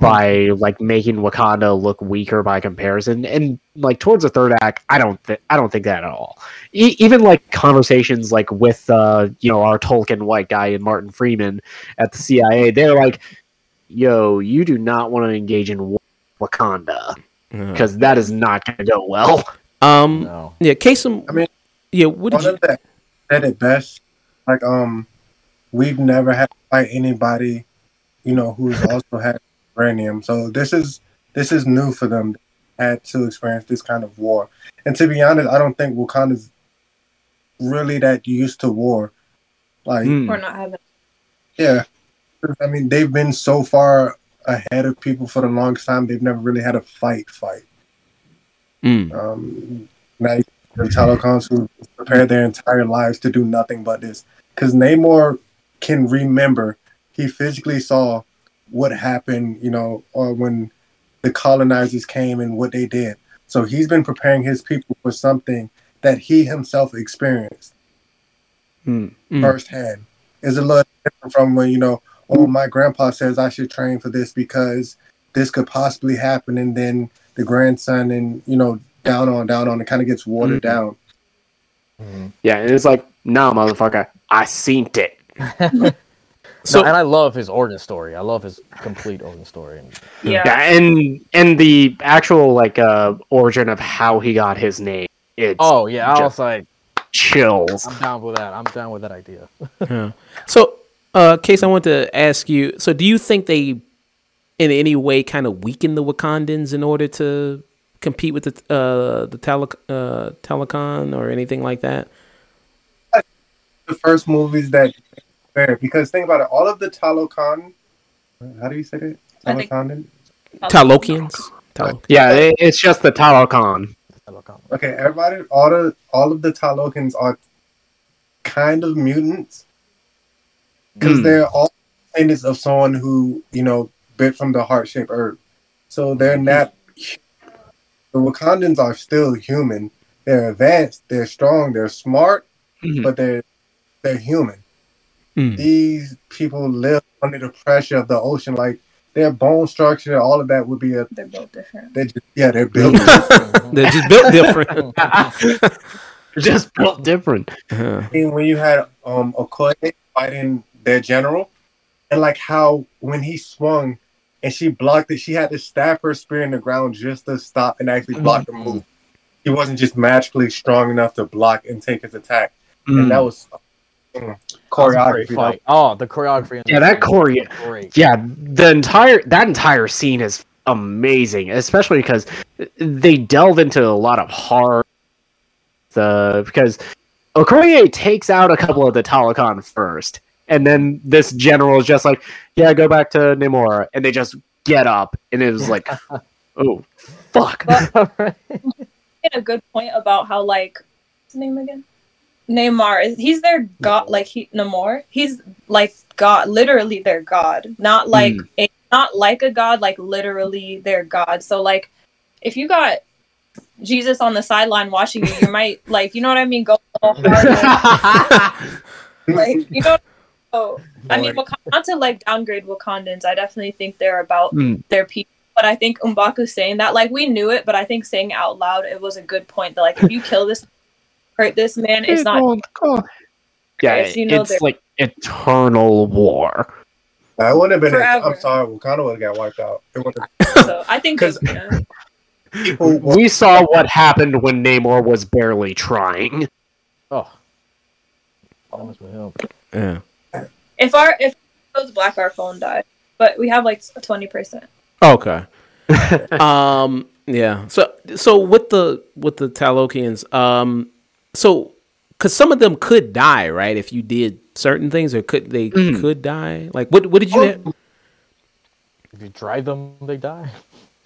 by like making Wakanda look weaker by comparison, and like towards the third act, I don't th- I don't think that at all. E- even like conversations like with uh you know our Tolkien white guy and Martin Freeman at the CIA, they're like, "Yo, you do not want to engage in Wakanda because that is not going to go well." Um, No. yeah, Kasim. I mean, yeah, what did One you? of that said it best. Like, um, we've never had to fight anybody, you know, who's [laughs] also had uranium. So this is this is new for them. Had to experience this kind of war. And to be honest, I don't think Wakanda's really that used to war. Like, Mm. Or not having. yeah, I mean, they've been so far ahead of people for the longest time. They've never really had a fight. Fight. Mm. Um, now you- the Talokans who prepared their entire lives to do nothing but this. Because Namor can remember, he physically saw what happened, you know, or when the colonizers came and what they did. So he's been preparing his people for something that he himself experienced Mm. Mm. firsthand. is a little different from when you know, oh, my grandpa says I should train for this because this could possibly happen, and then the grandson and you know down on down on it kind of gets watered down. Yeah, and it's like, nah, motherfucker, I seen it. [laughs] So- So and I love his origin story. I love his complete origin story. And Yeah. Yeah, and and the actual like uh origin of how he got his name. It's oh yeah, I Just- was like, chills. I'm down with that. I'm down with that idea. Yeah. [laughs] So, uh, Case, I want to ask you. So, do you think they, in any way, kind of weaken the Wakandans in order to compete with the uh, the tele- uh, Telecon or anything like that? The first movies that fair because think about it, all of the Talokan, how do you say that? I think- Talokan? Talokians. Tal- Yeah, it, it's just the Talokan. Okay, everybody, all the all of the Talokans are kind of mutants because Hmm. they're all descendants of someone who you know bit from the heart shaped herb. So they're not. The Wakandans are still human. They're advanced. They're strong. They're smart, Mhm. but they're they're human. Mm. These people live under the pressure of the ocean. Like their bone structure, all of that would be a. They're built different. They just, yeah, they're built. [laughs] They're just built different. [laughs] just built different. Uh, thing when you had um Okoye fighting their general, and like how when he swung and she blocked it, she had to stab her spear in the ground just to stop and actually block the move. He wasn't just magically strong enough to block and take his attack, and that was mm, choreography. Great fight. Oh, the choreography. Yeah, that thing choreo- Yeah, the entire that entire scene is amazing, especially because they delve into a lot of hard the because Okoye takes out a couple of the Talokan first, and then this general is just like, "Yeah, go back to Namora," and they just get up, and it was like, [laughs] "Oh, fuck!" [laughs] [laughs] made a good point about how like what's his name again? Neymar. He's their god. Like he Namor. He's like God. Literally their god. Not hmm. like a, not like a god. Like literally their god. So like, if you got Jesus on the sideline watching you, you might like you know what I mean. Go a little harder. like you know. So, I mean, Wak- not to like downgrade Wakandans. I definitely think they're about Mm. their people. But I think Mbaku saying that, like we knew it, but I think saying it out loud, it was a good point. That like if you kill this, hurt this man, it's not. Yeah, Yes, you know it's like eternal war. That wouldn't have been. Forever. I'm sorry, Wakanda would have got wiped out. It [laughs] So I think 'Cause- yeah. people. We saw what happened when Namor was barely trying. Oh. That was with him. yeah. If our if those black our phone died, but we have like twenty percent. Okay. [laughs] um. Yeah. So so with the with the Talokians, um. So, because some of them could die, right? If you did certain things, or could they Mhm. could die? Like what? What did you? Oh. If you drive them, they die.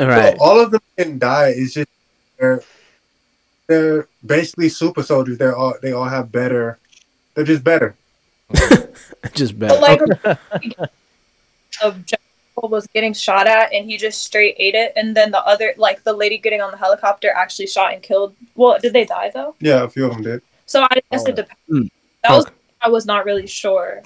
all right. all of them can die. It's just they're they're basically super soldiers. They're all they all have better. They're just better. [laughs] [laughs] Just But bad. like [laughs] of was getting shot at, and he just straight ate it, and then the other like the lady getting on the helicopter actually shot and killed. Well, did they die though? Yeah, a few of them did. So I guess Oh. it depends. Mm. That was Okay. I was not really sure.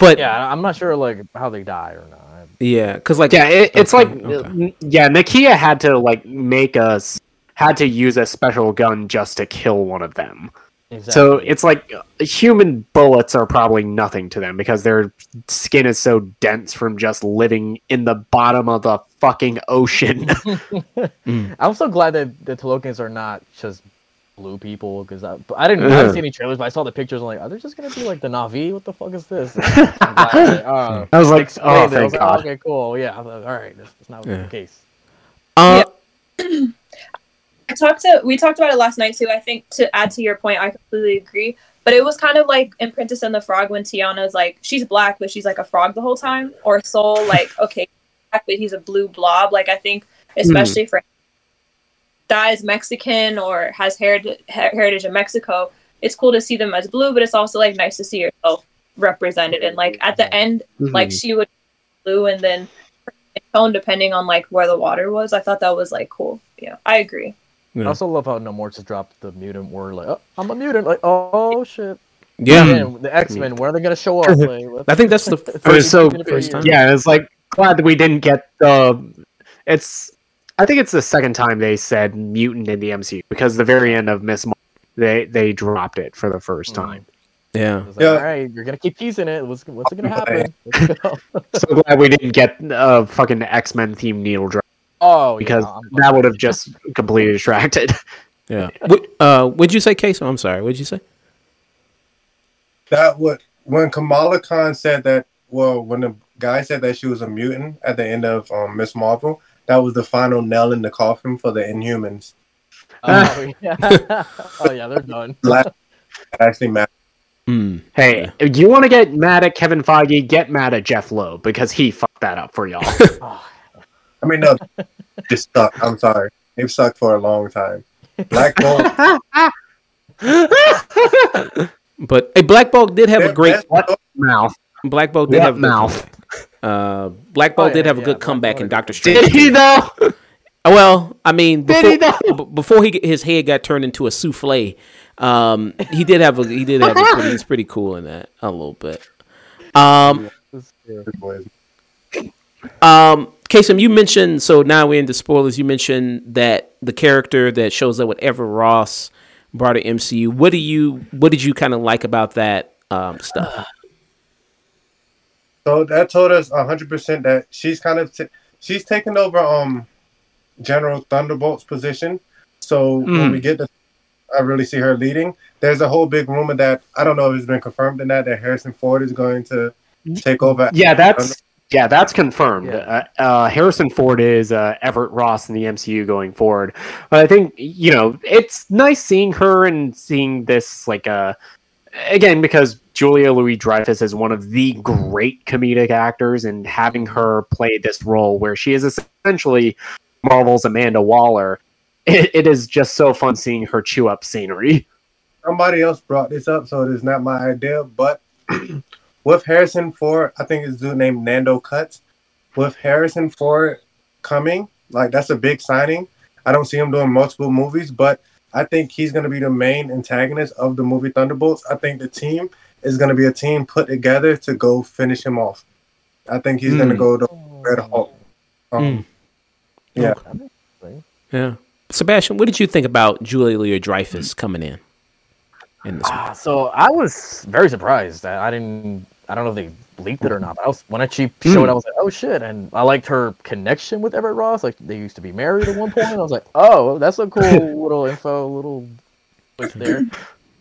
But Yeah, I'm not sure like how they die or not. yeah, because like Yeah, it, it's Okay, like okay. yeah, Nakia had to like make us had to use a special gun just to kill one of them. Exactly. So it's like uh, human bullets are probably nothing to them because their skin is so dense from just living in the bottom of the fucking ocean. [laughs] I'm so glad that the Talokans are not just blue people because I, I didn't I didn't see any trailers, but I saw the pictures. I'm like, are they just gonna be like the Na'vi? What the fuck is this? [laughs] I'm glad they- uh, I was like, oh it. I thank was like, god. okay, cool. Yeah, like, all right, that's, that's not Yeah. the case. uh, [clears throat] I talked to we talked about it last night too. I think to add to your point, I completely agree. But it was kind of like in Princess and the Frog when Tiana's like she's black, but she's like a frog the whole time. Or Soul, [laughs] like okay, black, but he's a blue blob. Like I think, especially hmm. for that is Mexican or has heritage heritage in Mexico, it's cool to see them as blue. But it's also like nice to see yourself represented. And like at the end, like hmm. she would blue and then tone depending on like where the water was. I thought that was like cool. Yeah, I agree. I also love how Namor just dropped the mutant word like, oh, I'm a mutant. Like, oh shit. Yeah, Again, the X Men. Where are they gonna show up? [laughs] Like, I think that's [laughs] the first, so first time. yeah. It's like glad that we didn't get the. It's I think it's the second time they said mutant in the MCU because the very end of Ms. Marvel, they they dropped it for the first Mm. time. yeah. Like, Yeah. All right, you're gonna keep teasing it. What's what's it gonna happen? Go. [laughs] so glad we didn't get a fucking X Men themed needle drop oh, because yeah, that would have just completely distracted. Yeah. [laughs] What, uh, what'd you say, Case? I'm sorry. What'd you say? That what when Kamala Khan said that. Well, when the guy said that she was a mutant at the end of um, Ms. Marvel, that was the final nail in the coffin for the Inhumans. Oh [laughs] yeah. [laughs] oh yeah, they're done. Actually matters. Hmm. Hey, if you want to get mad at Kevin Feige, get mad at Jeph Loeb because he fucked that up for y'all. I mean, no, just suck. I'm sorry, they've sucked for a long time. Black Bolt, But hey, Black Bolt did have a great. mouth? Black Bolt did What have a mouth? Uh, Black Bolt Oh, did yeah, have a good Black comeback Bolt in Doctor good. Strange. Did he though? Uh, Well, I mean, Did before, he though? b- before he his head got turned into a souffle, um, he did have a he did have a pretty, he's pretty cool in that a little bit. Um, um, Kasim, you mentioned so now we're into spoilers. You mentioned that the character that shows up with Everett Ross brought to MCU. What do you what did you kind of like about that um, stuff? So that told us hundred percent that she's kind of t- she's taken over um General Thunderbolt's position. So when Mm. we get to, I really see her leading. There's a whole big rumor that I don't know if it's been confirmed in that that Harrison Ford is going to take over. Yeah, that's yeah, that's confirmed. Yeah. Uh, uh, Harrison Ford is uh, Everett Ross in the MCU going forward. But I think you know it's nice seeing her and seeing this like uh again because Julia Louis Dreyfus is one of the great comedic actors, and having her play this role where she is essentially Marvel's Amanda Waller. [laughs] It, it is just so fun seeing her chew up scenery. somebody else brought this up, so it is not my idea. But [clears throat] with Harrison Ford, I think his dude named Nando Cuts. With Harrison Ford coming, like that's a big signing. I don't see him doing multiple movies, but I think he's going to be the main antagonist of the movie Thunderbolts. I think the team is going to be a team put together to go finish him off. I think he's going to Mm. go to Red Hulk. Um, Mm. Yeah. Yeah, Sebastian, what did you think about Julia Louis Dreyfus coming in? In this Ah, so I was very surprised. I, I didn't. I don't know if they leaked it or not. But I was when she showed, I was like, "Oh shit!" And I liked her connection with Everett Ross. Like they used to be married at one point. I was like, "Oh, that's a cool [laughs] little info, little twist there."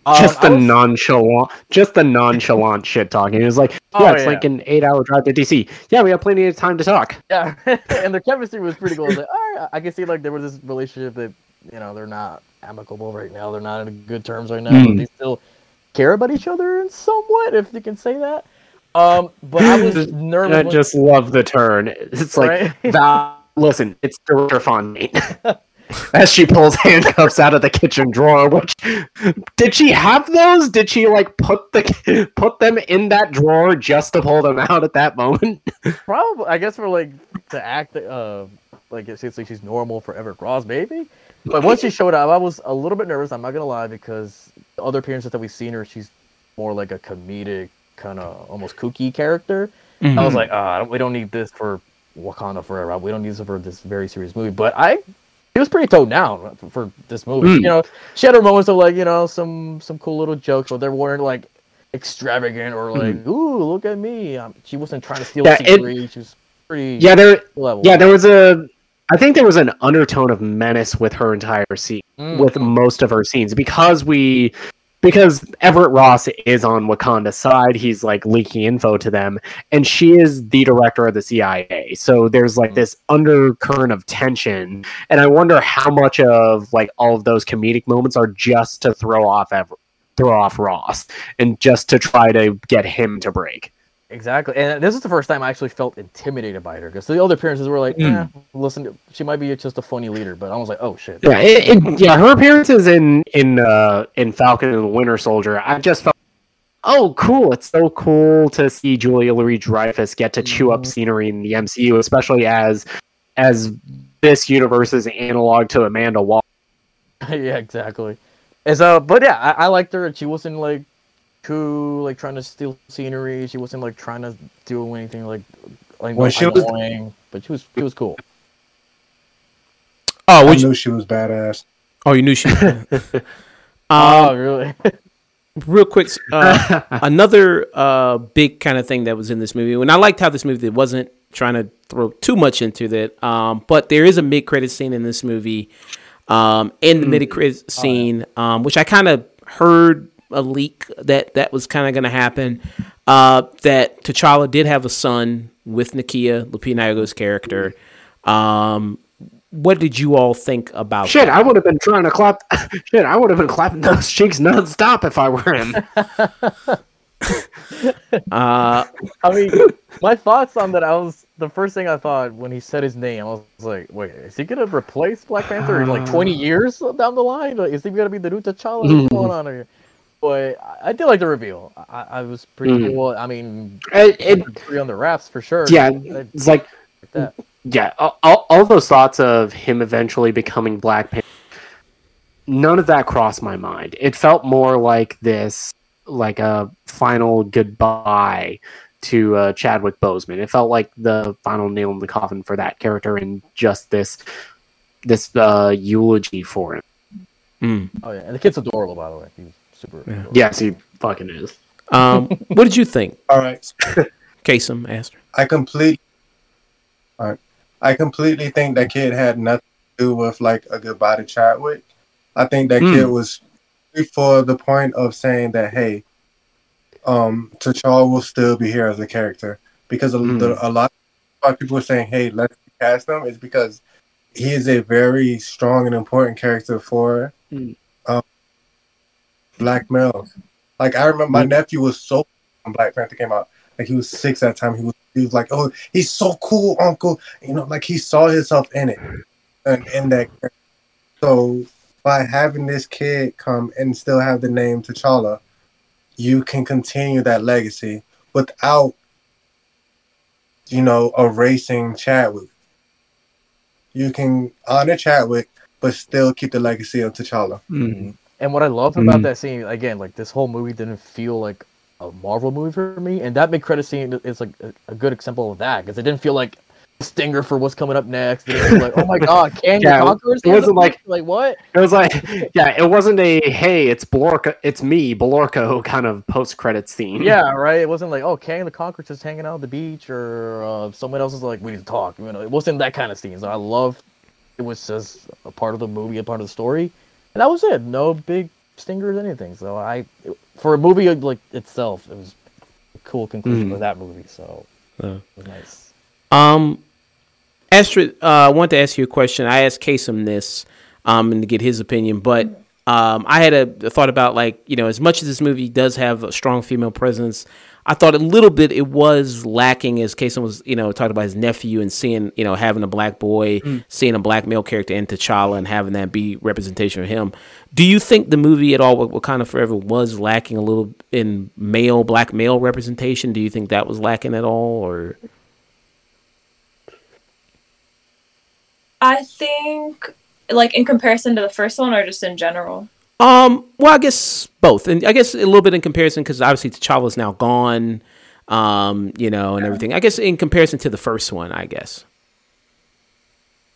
Um, just the was- nonchalant, just the nonchalant [laughs] shit talking. It was like, yeah, Oh, it's yeah. like an eight-hour drive to DC. Yeah, we have plenty of time to talk. [laughs] Yeah, and their chemistry was pretty cool. I was like, all right, I can see like there was this relationship that you know they're not amicable right now. They're not in good terms right now. But Mm. they still care about each other in somewhat, if you can say that. Um, but I was [laughs] Just- nervous. I when- just love the turn. It's like, Right? [laughs] Listen, it's Director Fontaine. [laughs] As she pulls handcuffs out of the kitchen drawer, which did she have those? Did she like put the put them in that drawer just to pull them out at that moment? Probably, I guess for like to act, uh, like it seems like she's normal for Everett Ross, maybe. But once she showed up, I was a little bit nervous. I'm not gonna lie because the other appearances that we've seen her, she's more like a comedic, kind of almost kooky character. I was like, ah, we don't need this for Wakanda Forever. We don't need this for this very serious movie. But I, it was pretty toned down for, for this movie. Mm. You know, she had her moments of like, you know, some some cool little jokes, but they weren't like extravagant or like, ooh, look at me. Um, she wasn't trying to steal Yeah, it-. She was pretty Yeah, there level. yeah, there was a I think there was an undertone of menace with her entire scene. Mm. with most of her scenes because we because Everett Ross is on Wakanda's side, he's like leaking info to them, and she is the director of the CIA. So there's like this undercurrent of tension, and I wonder how much of like all of those comedic moments are just to throw off Everett, throw off Ross, and just to try to get him to break. Exactly, and this is the first time I actually felt intimidated by her because the other appearances were like, Mm. eh, listen, she might be just a funny leader, but I was like, oh shit. Yeah, it, it, yeah, her appearances in in uh, in Falcon and the Winter Soldier, I just felt, oh, cool! It's so cool to see Julia Louis Dreyfus get to chew up Mhm. scenery in the MCU, especially as as this universe's analog to Amanda Waller. [laughs] yeah, exactly. And so, but yeah, I, I liked her, and she wasn't like too like trying to steal scenery. She wasn't like trying to do anything like like When she was- annoying, but she was she was cool. Oh, I would you, knew she was badass. oh, you knew she. [laughs] um, oh, really? real quick, uh, [laughs] another uh, big kind of thing that was in this movie, and I liked how this movie wasn't trying to throw too much into that. Um, but there is a mid credit scene in this movie. Um, in the mid credit scene, um, which I kind of heard a leak that that was kind of going to happen. Uh, that T'Challa did have a son with Nakia, Lupita Nyong'o's character. Um, what did you all think about Shit, that? I would have been trying to clap. [laughs] Shit, I would have been clapping those cheeks nonstop if I were him. [laughs] Uh, I mean, my thoughts on that. I was the first thing I thought when he said his name. I was like, wait, is he gonna replace Black Panther in like twenty [sighs] years down the line? Like, is he gonna be the new T'Challa? What's going on here? But I, I did like the reveal. I, I was pretty Mm. cool. I mean, It, it, pretty on the wraps for sure. yeah, I it's like like that. yeah, all, all, all those thoughts of him eventually becoming Black Panther. None of that crossed my mind. It felt more like this, like a final goodbye to uh, Chadwick Boseman. It felt like the final nail in the coffin for that character, and just this, this uh, eulogy for him. mm. Oh yeah, and the kid's adorable by the way. He's super. Yeah. adorable. Yes, he fucking is. Um, [laughs] what did you think? All right. Kasim asked her. I completely. All right. I completely think that kid had nothing to do with like a goodbye to Chadwick. I think that Hmm. kid was for the point of saying that hey, um, T'Challa will still be here as a character because a, Hmm. the, a lot of people are saying hey, let's cast him is because he is a very strong and important character for Hmm. Black males. Like I remember my Hmm. nephew was so when Black Panther came out. Like he was six at the time. He was he was like, "Oh, he's so cool, Uncle." You know, like he saw himself in it, and in that. So by having this kid come and still have the name T'Challa, you can continue that legacy without, you know, erasing Chadwick. You can honor Chadwick, but still keep the legacy of T'Challa. And what I love about Mhm. that scene, again, like this whole movie didn't feel like a Marvel movie for me, and that mid credit scene is like a, a good example of that because it didn't feel like a stinger for what's coming up next. Like, oh my [laughs] god, Kang Yeah, the Conqueror's it wasn't like- like what? It was like, [laughs] yeah, it wasn't a hey, it's Blorka, it's me, Blorko kind of post credit scene. Yeah, right. It wasn't like oh, Kang the Conqueror's just hanging out at the beach, or uh, someone else is like we need to talk. You know, it wasn't that kind of scene. So I love it was just a part of the movie, a part of the story, and that was it. No big stingers, anything. So I, for a movie like itself, it was a cool conclusion Mhm. for that movie. So Uh. it was nice. Um, Astryd, uh, I want to ask you a question. I asked Kasim this, um, and to get his opinion, but um, I had a, a thought about like you know, as much as this movie does have a strong female presence, I thought a little bit it was lacking as Kasim was you know talking about his nephew and seeing you know having a black boy, mm. seeing a black male character in T'Challa and having that be representation of him. Do you think the movie at all, Wak- Wakanda Forever, was lacking a little in male black male representation? Do you think that was lacking at all, or I think, like in comparison to the first one, or just in general. Um, well, I guess both, and I guess a little bit in comparison because obviously T'Challa's now gone, um, you know, and everything. I guess in comparison to the first one, I guess.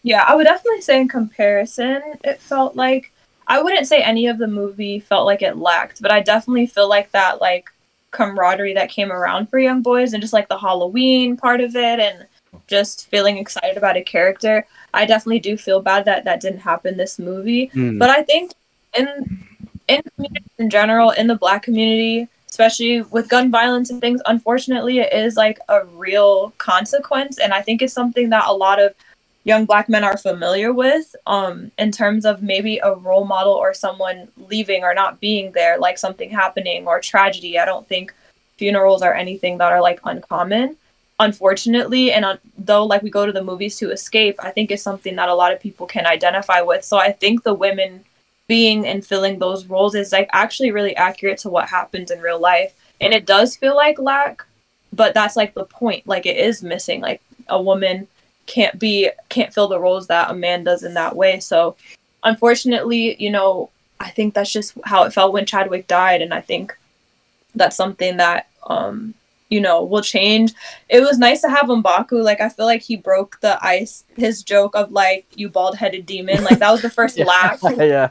Yeah, I would definitely say in comparison, it felt like I wouldn't say any of the movie felt like it lacked, but I definitely feel like that like camaraderie that came around for young boys and just like the Halloween part of it and just feeling excited about a character. I definitely do feel bad that that didn't happen this movie. Mm. But I think in in in general, in the black community, especially with gun violence and things, unfortunately, it is like a real consequence, and I think it's something that a lot of young black men are familiar with um in terms of maybe a role model or someone leaving or not being there like something happening or tragedy. I don't think funerals are anything that are like uncommon. Unfortunately and uh, though like we go to the movies to escape i think it's something that a lot of people can identify with. So i think the women being and filling those roles is like actually really accurate to what happens in real life. And it does feel like lack but that's like the point. Like it is missing. Like a woman can't be can't fill the roles that a man does in that way. So unfortunately you know i think that's just how it felt when chadwick died. And i think that's something that um you know will change it was nice to have M'Baku like i feel like he broke the ice his joke of like you bald-headed demon like that was the first [laughs] laugh [laughs] yeah.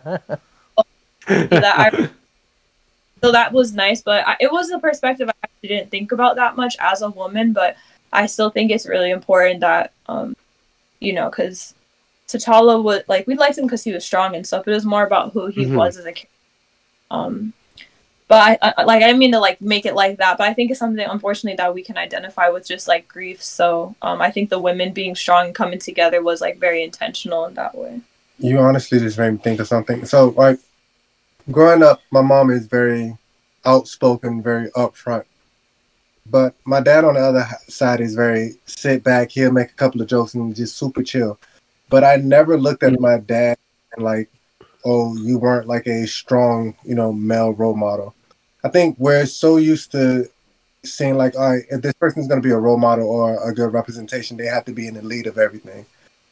that I so that was nice but I, it was a perspective i actually didn't think about that much as a woman but i still think it's really important that um you know because T'Challa would like we liked him because he was strong and stuff but it was more about who he Mhm. was as a kid um but I, I like i mean to like make it like that but i think it's something unfortunately that we can identify with just like grief so um i think the women being strong and coming together was like very intentional in that way You honestly just made me think of something. So, like, growing up, my mom is very outspoken, very upfront. But my dad, on the other side, is very sit back. He'll make a couple of jokes and just super chill. But I never looked at my dad and like, oh, you weren't like a strong, you know, male role model. I think we're so used to seeing like, all right, if this person's going to be a role model or a good representation, they have to be in the lead of everything.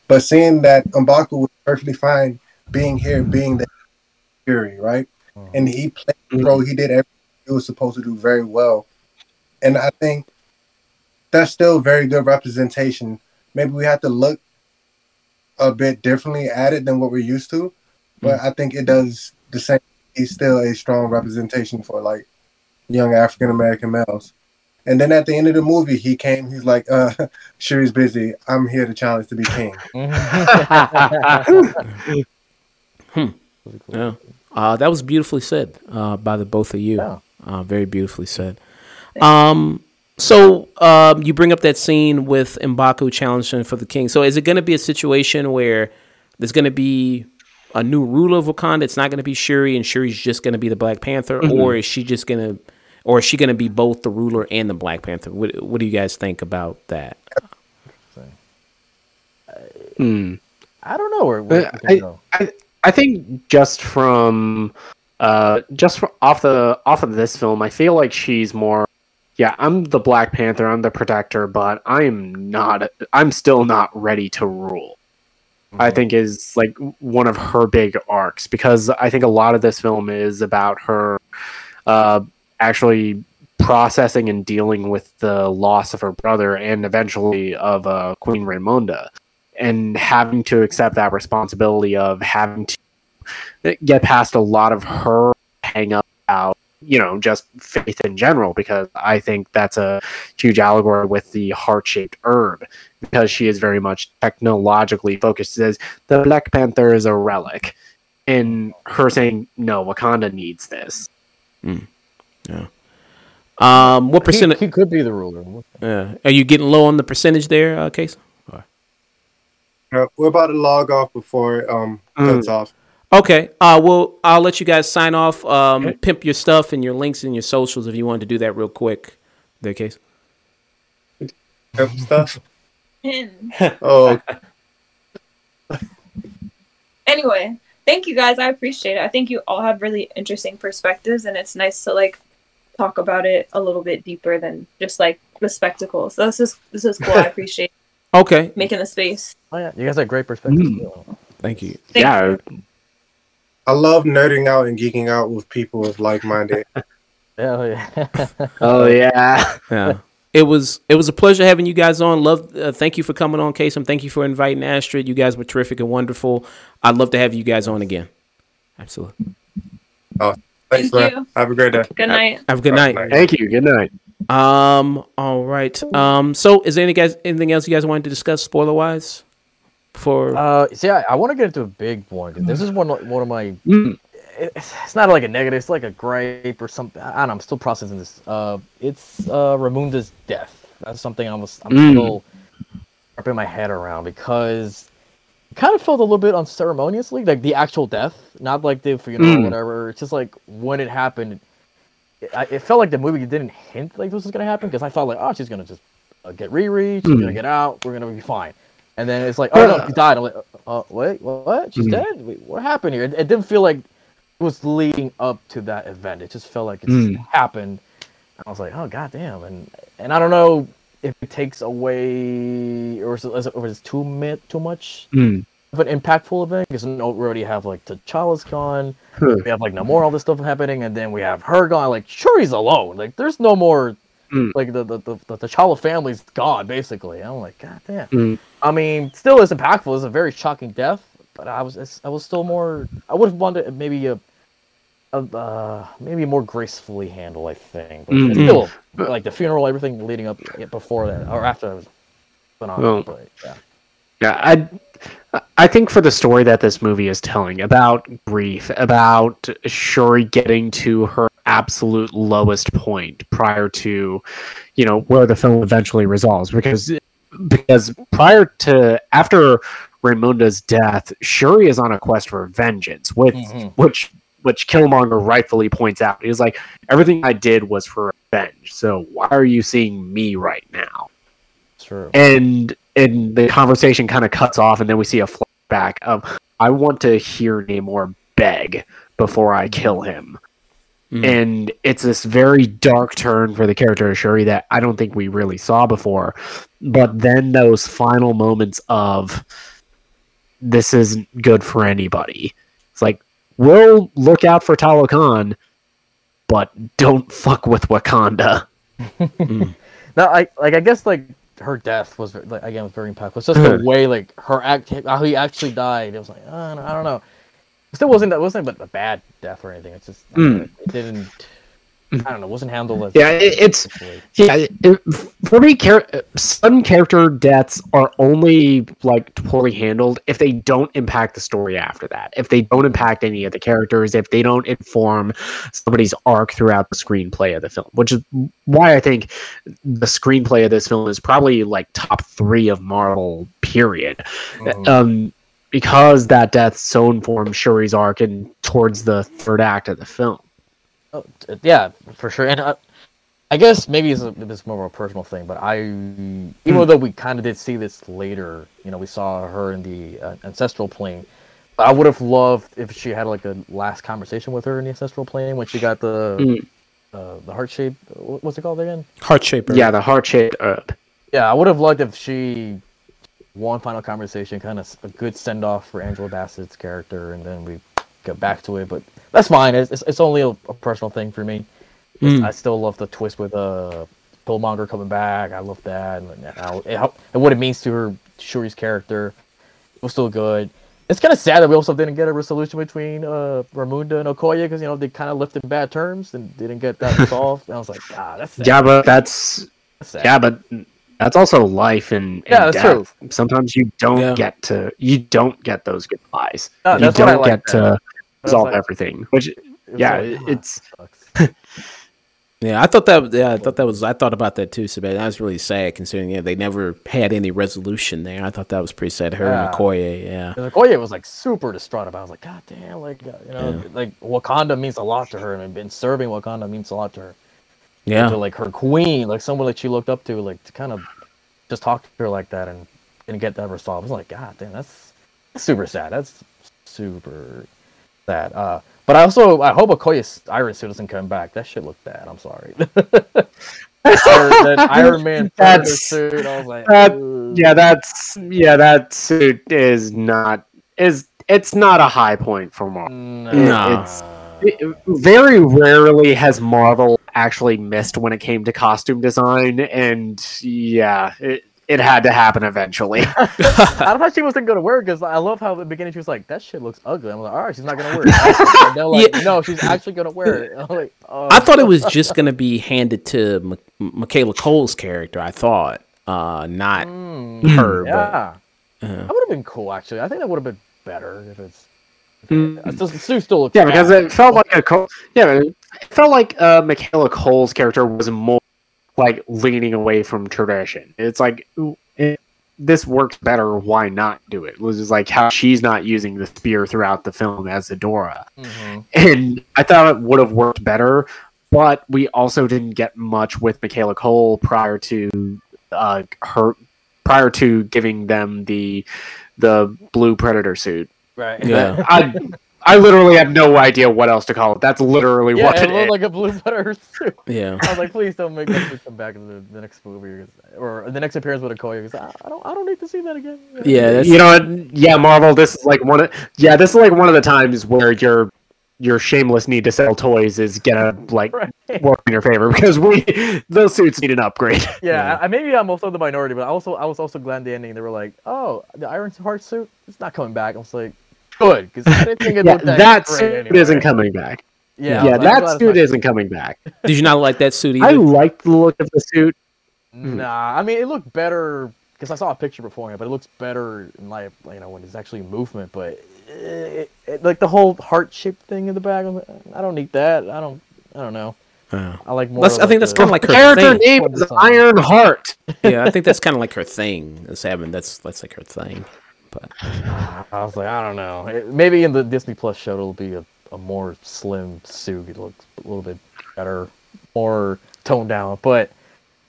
But seeing that M'Baku was perfectly fine being here, being the Fury, right? Mm. And he played the role. He did everything he was supposed to do very well. And I think that's still very good representation. Maybe we have to look a bit differently at it than what we're used to, but mm. I think it does the same. He's still a strong representation for like young African American males. And then at the end of the movie, he came. He's like, uh, [laughs] "Shuri's busy. I'm here to challenge to be king." Yeah. [laughs] [laughs] Uh, that was beautifully said uh, by the both of you. Yeah. Uh, very beautifully said. Um, so um, you bring up that scene with Mbaku challenging for the king. So is it going to be a situation where there's going to be a new ruler of Wakanda? It's not going to be Shuri, and Shuri's just going to be the Black Panther, or is she just going to, or is she going to be both the ruler and the Black Panther? What, what do you guys think about that? Hmm. I don't know where, where Uh, we. I, I think just from uh just fr off the off of this film, I feel like she's more yeah, I'm the Black Panther, I'm the protector, but I am not I'm still not ready to rule. I think is like one of her big arcs because I think a lot of this film is about her uh actually processing and dealing with the loss of her brother and eventually of uh, Queen Ramonda and having to accept that responsibility of having to get past a lot of her hang up about you know just faith in general because i think that's a huge allegory with the heart-shaped herb because she is very much technologically focused She says the black panther is a relic and her saying no wakanda needs this Yeah. Um, what He, percentage? he could be the ruler. yeah are you getting low on the percentage there, uh, Case? Uh, we're about to log off before it um cuts off. Okay. Uh, well, I'll let you guys sign off. Um, pimp your stuff and your links and your socials if you wanted to do that real quick. There, Case. Yep, stuff. [laughs] Oh, anyway thank you guys i appreciate it i think you all have really interesting perspectives and it's nice to like talk about it a little bit deeper than just like the spectacle so this is this is cool i [laughs] appreciate Okay. making the space Oh yeah, you guys have great perspectives. Mm. Thank you. Thank yeah I love nerding out and geeking out with people of like-minded. [laughs] Hell yeah. [laughs] oh yeah Yeah. It was it was a pleasure having you guys on. Love, uh, thank you for coming on, Kasim. Thank you for inviting Astryd. You guys were terrific and wonderful. I'd love to have you guys on again. Absolutely. Oh, Thanks, Thank man. you. Have a great day. good night Have a good night. thank you good night Um. All right. Um. So, is there any guys anything else you guys wanted to discuss spoiler wise? Before Uh, see, I, I want to get into a big one 'cause this is one one of my. Mm. It's, it's not like a negative. It's like a gripe or something. I don't know. I'm still processing this. Uh, it's uh Ramonda's death. That's something I was. I'm Mm. still wrapping my head around because it kind of felt a little bit unceremoniously, like the actual death, not like the funeral or Mm. whatever. It's just like when it happened. It, it felt like the movie didn't hint like this was gonna happen because I thought like, oh, she's gonna just uh, get Riri, she's gonna Mm. get out, we're gonna be fine. And then it's like, oh no, she died. I'm like, uh, wait, what? She's Mhm. dead? Wait, what happened here? It, it didn't feel like it was leading up to that event. It just felt like it just Mm. happened. I was like, oh goddamn, and and I don't know if it takes away or is it, or is it too mi- too much Mm. of an impactful event because we already have like T'Challa's gone, Hmm. we have like no more all this stuff happening, and then we have her gone. Like sure, he's alone. Like there's no more. Hmm. Like the the, the the T'Challa family's gone basically. I'm like, god damn. Hmm. I mean, still is impactful. It's a very shocking death, but I was I was still more. I would have wanted maybe a. a uh, maybe more gracefully handle, I think. But Mhm. still like the funeral, everything leading up before that or after that was phenomenal. Well, but yeah, Yeah, I I think for the story that this movie is telling about grief, about Shuri getting to her absolute lowest point prior to, you know, where the film eventually resolves, because because prior to after Ramonda's death, Shuri is on a quest for vengeance, which Mhm. which which Killmonger rightfully points out. He's like, everything I did was for revenge, so why are you seeing me right now? true. and and the conversation kind of cuts off and then we see a flashback of i want to hear namor beg before i kill him Mhm. and it's this very dark turn for the character of shuri that i don't think we really saw before but then those final moments of this isn't good for anybody it's like we'll look out for talokan but don't fuck with wakanda [laughs] No, I like I guess like her death was like, again was very impactful. It's just the [laughs] way like her act how he actually died. It was like I don't, I don't know. It still wasn't that wasn't a bad death or anything. It's just I don't it didn't. I don't know. Wasn't handled as Mm. Yeah, it- it's-. Yeah, it, it- for me, char- some character deaths are only like poorly handled if they don't impact the story after that. If they don't impact any of the characters, if they don't inform somebody's arc throughout the screenplay of the film, which is why I think the screenplay of this film is probably like top three of Marvel. Period. Mhm. Um, because that death so informs Shuri's arc and towards the third act of the film. Oh, yeah, for sure. And uh, I guess maybe it's, a, it's more of a personal thing, but I, even Hmm. though we kind of did see this later, you know, we saw her in the uh, ancestral plane. But I would have loved if she had like a last conversation with her in the ancestral plane when she got the Mm. uh, the heart shape. What's it called again? Heart shaper. Yeah, the heart shaped herb. Yeah, I would have liked if she one final conversation, kind of a good send off for Angela Bassett's character, and then we get back to it. But that's fine. It's it's, it's only a, a personal thing for me. Mm. I still love the twist with uh Killmonger coming back. I love that, and, how, and how- and what it means to her Shuri's character. It was still good. It's kind of sad that we also didn't get a resolution between uh Ramonda and Okoye because you know they kind of left in bad terms and didn't get that [laughs] resolved. and I was like, ah, that's sad. Yeah, but that's That's sad. yeah, but that's also life and, and Yeah, that's death. Sometimes you don't Yeah. get to you don't get those goodbyes. No, you that's what I don't like get that. to was resolve like- everything. Which It yeah, like, ah, it's. [laughs] Yeah, I thought that. Yeah, I thought that was. I thought about that too, Sebastian. That was really sad, considering yeah, they never had any resolution there. I thought that was pretty sad. Her Yeah. and Okoye, yeah, And Okoye was like super distraught about. it. I was like, God damn, like you know, Yeah. like Wakanda means a lot to her, and been serving Wakanda means a lot to her. Yeah. Like her queen, like someone that she looked up to, like to kind of just talk to her like that and and get that resolved. I was like, God damn, that's, that's super sad. That's super sad. Uh, but I also I hope Okoye's Iron Suit doesn't come back. That shit looked bad. I'm sorry. [laughs] [laughs] Iron, Man That's- suit. I was like, that- yeah, that's yeah, that suit is not is it's not a high point for Marvel. No. No. It's- It- very rarely has Marvel actually missed when it came to costume design, and yeah, it, it had to happen eventually. [laughs] [laughs] I thought she wasn't gonna wear it because I love how at the beginning she was like, "That shit looks ugly." I'm like, "All right, she's not gonna wear it." [laughs] And they're like, "No, she's actually gonna wear it." I'm like, oh. I thought it was just gonna be handed to M- Michaela Coel's character. I thought, uh, not Mm, her, yeah, but uh, that would have been cool. Actually, I think that would have been better if it's. Mm. It's just, still looks. Yeah, because it felt like a Cole, yeah, it felt like uh, Michaela Coel's character was more like leaning away from tradition. It's like it, this works better. Why not do it? It was just like how she's not using the spear throughout the film as Adora, Mhm. and I thought it would have worked better. But we also didn't get much with Michaela Cole prior to uh, her prior to giving them the the blue predator suit. right. Yeah. I I literally have no idea what else to call it. That's literally Yeah, what it it looked is. like a blue butter [laughs] suit. Yeah. I was like, please don't make us come back in the, the next movie or the next appearance with Okoye because I, I don't I don't need to see that again. Yeah, that's, you know what? Yeah, Marvel. This is like one of yeah. This is like one of the times where your your shameless need to sell toys is gonna like Right. work in your favor because we those suits need an upgrade. [laughs] Yeah, I, I- maybe I'm also the minority, but I also I was also glad the ending. They were like, "Oh, the Iron Heart suit, it's not coming back." I was like, "Good," because I [laughs] didn't think it Yeah, looked that, that suit anyway. isn't coming back. Yeah, I Yeah, like, that suit isn't coming back. [laughs] Did you not like that suit either? I like the look of the suit. Hmm. Nah, I mean it looked better because I saw a picture beforehand, but it looks better in like you know when it's actually movement. But it, it, like the whole heart shaped thing in the back, I'm like, I don't need that. I don't. I don't know. Oh. I like more. That's- of, I think that's kinda like her Character thing. name What is the song? Iron Heart. yeah, I think that's [laughs] kind of like her thing. Is having that's that's like her thing. But [sighs] I was like, I don't know. It- maybe in the Disney Plus show it'll be a, a more slim suit. It looks a little bit better, more toned down. But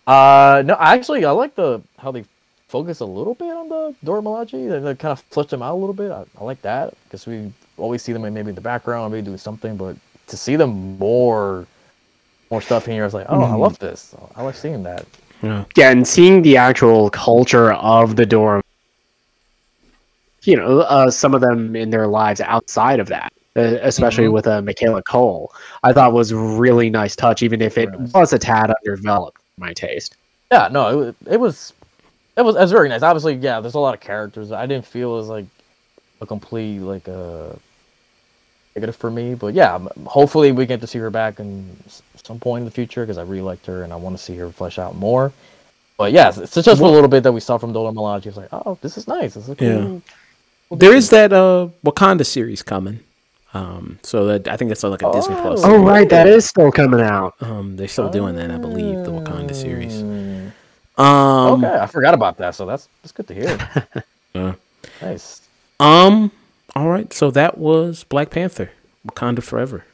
uh no, actually I like the how they focus a little bit on the Dora Milaje. They, they kind of flesh them out a little bit. I, I like that because we always see them in maybe in the background, maybe doing something, but to see them more more stuff in here, I was like, oh, I love this. I like seeing that. yeah, Yeah, and seeing the actual culture of the dorm, you know, uh, some of them in their lives outside of that, uh, especially Mhm. with uh, Michaela Coel, I thought was really nice touch, even if it Very was a tad underdeveloped for my taste. Yeah, no, it, it was, it was, it was very nice. Obviously, yeah, there's a lot of characters. I didn't feel it was like a complete like a negative for me, but yeah, hopefully we get to see her back in some point in the future because I really liked her and I want to see her flesh out more. But yeah, it's it's just a little bit that we saw from Dora Milaje. I was like, oh, this is nice. This is cool. Yeah. There is that uh Wakanda series coming. Um, so that I think that's like a Disney Plus. Oh. Oh, right, that is still coming out. Um, they're still doing that, I believe, the Wakanda series. Mm, Um, okay, I forgot about that. So that's that's good to hear. [laughs] Yeah. nice. Um. All right. So that was Black Panther, Wakanda Forever.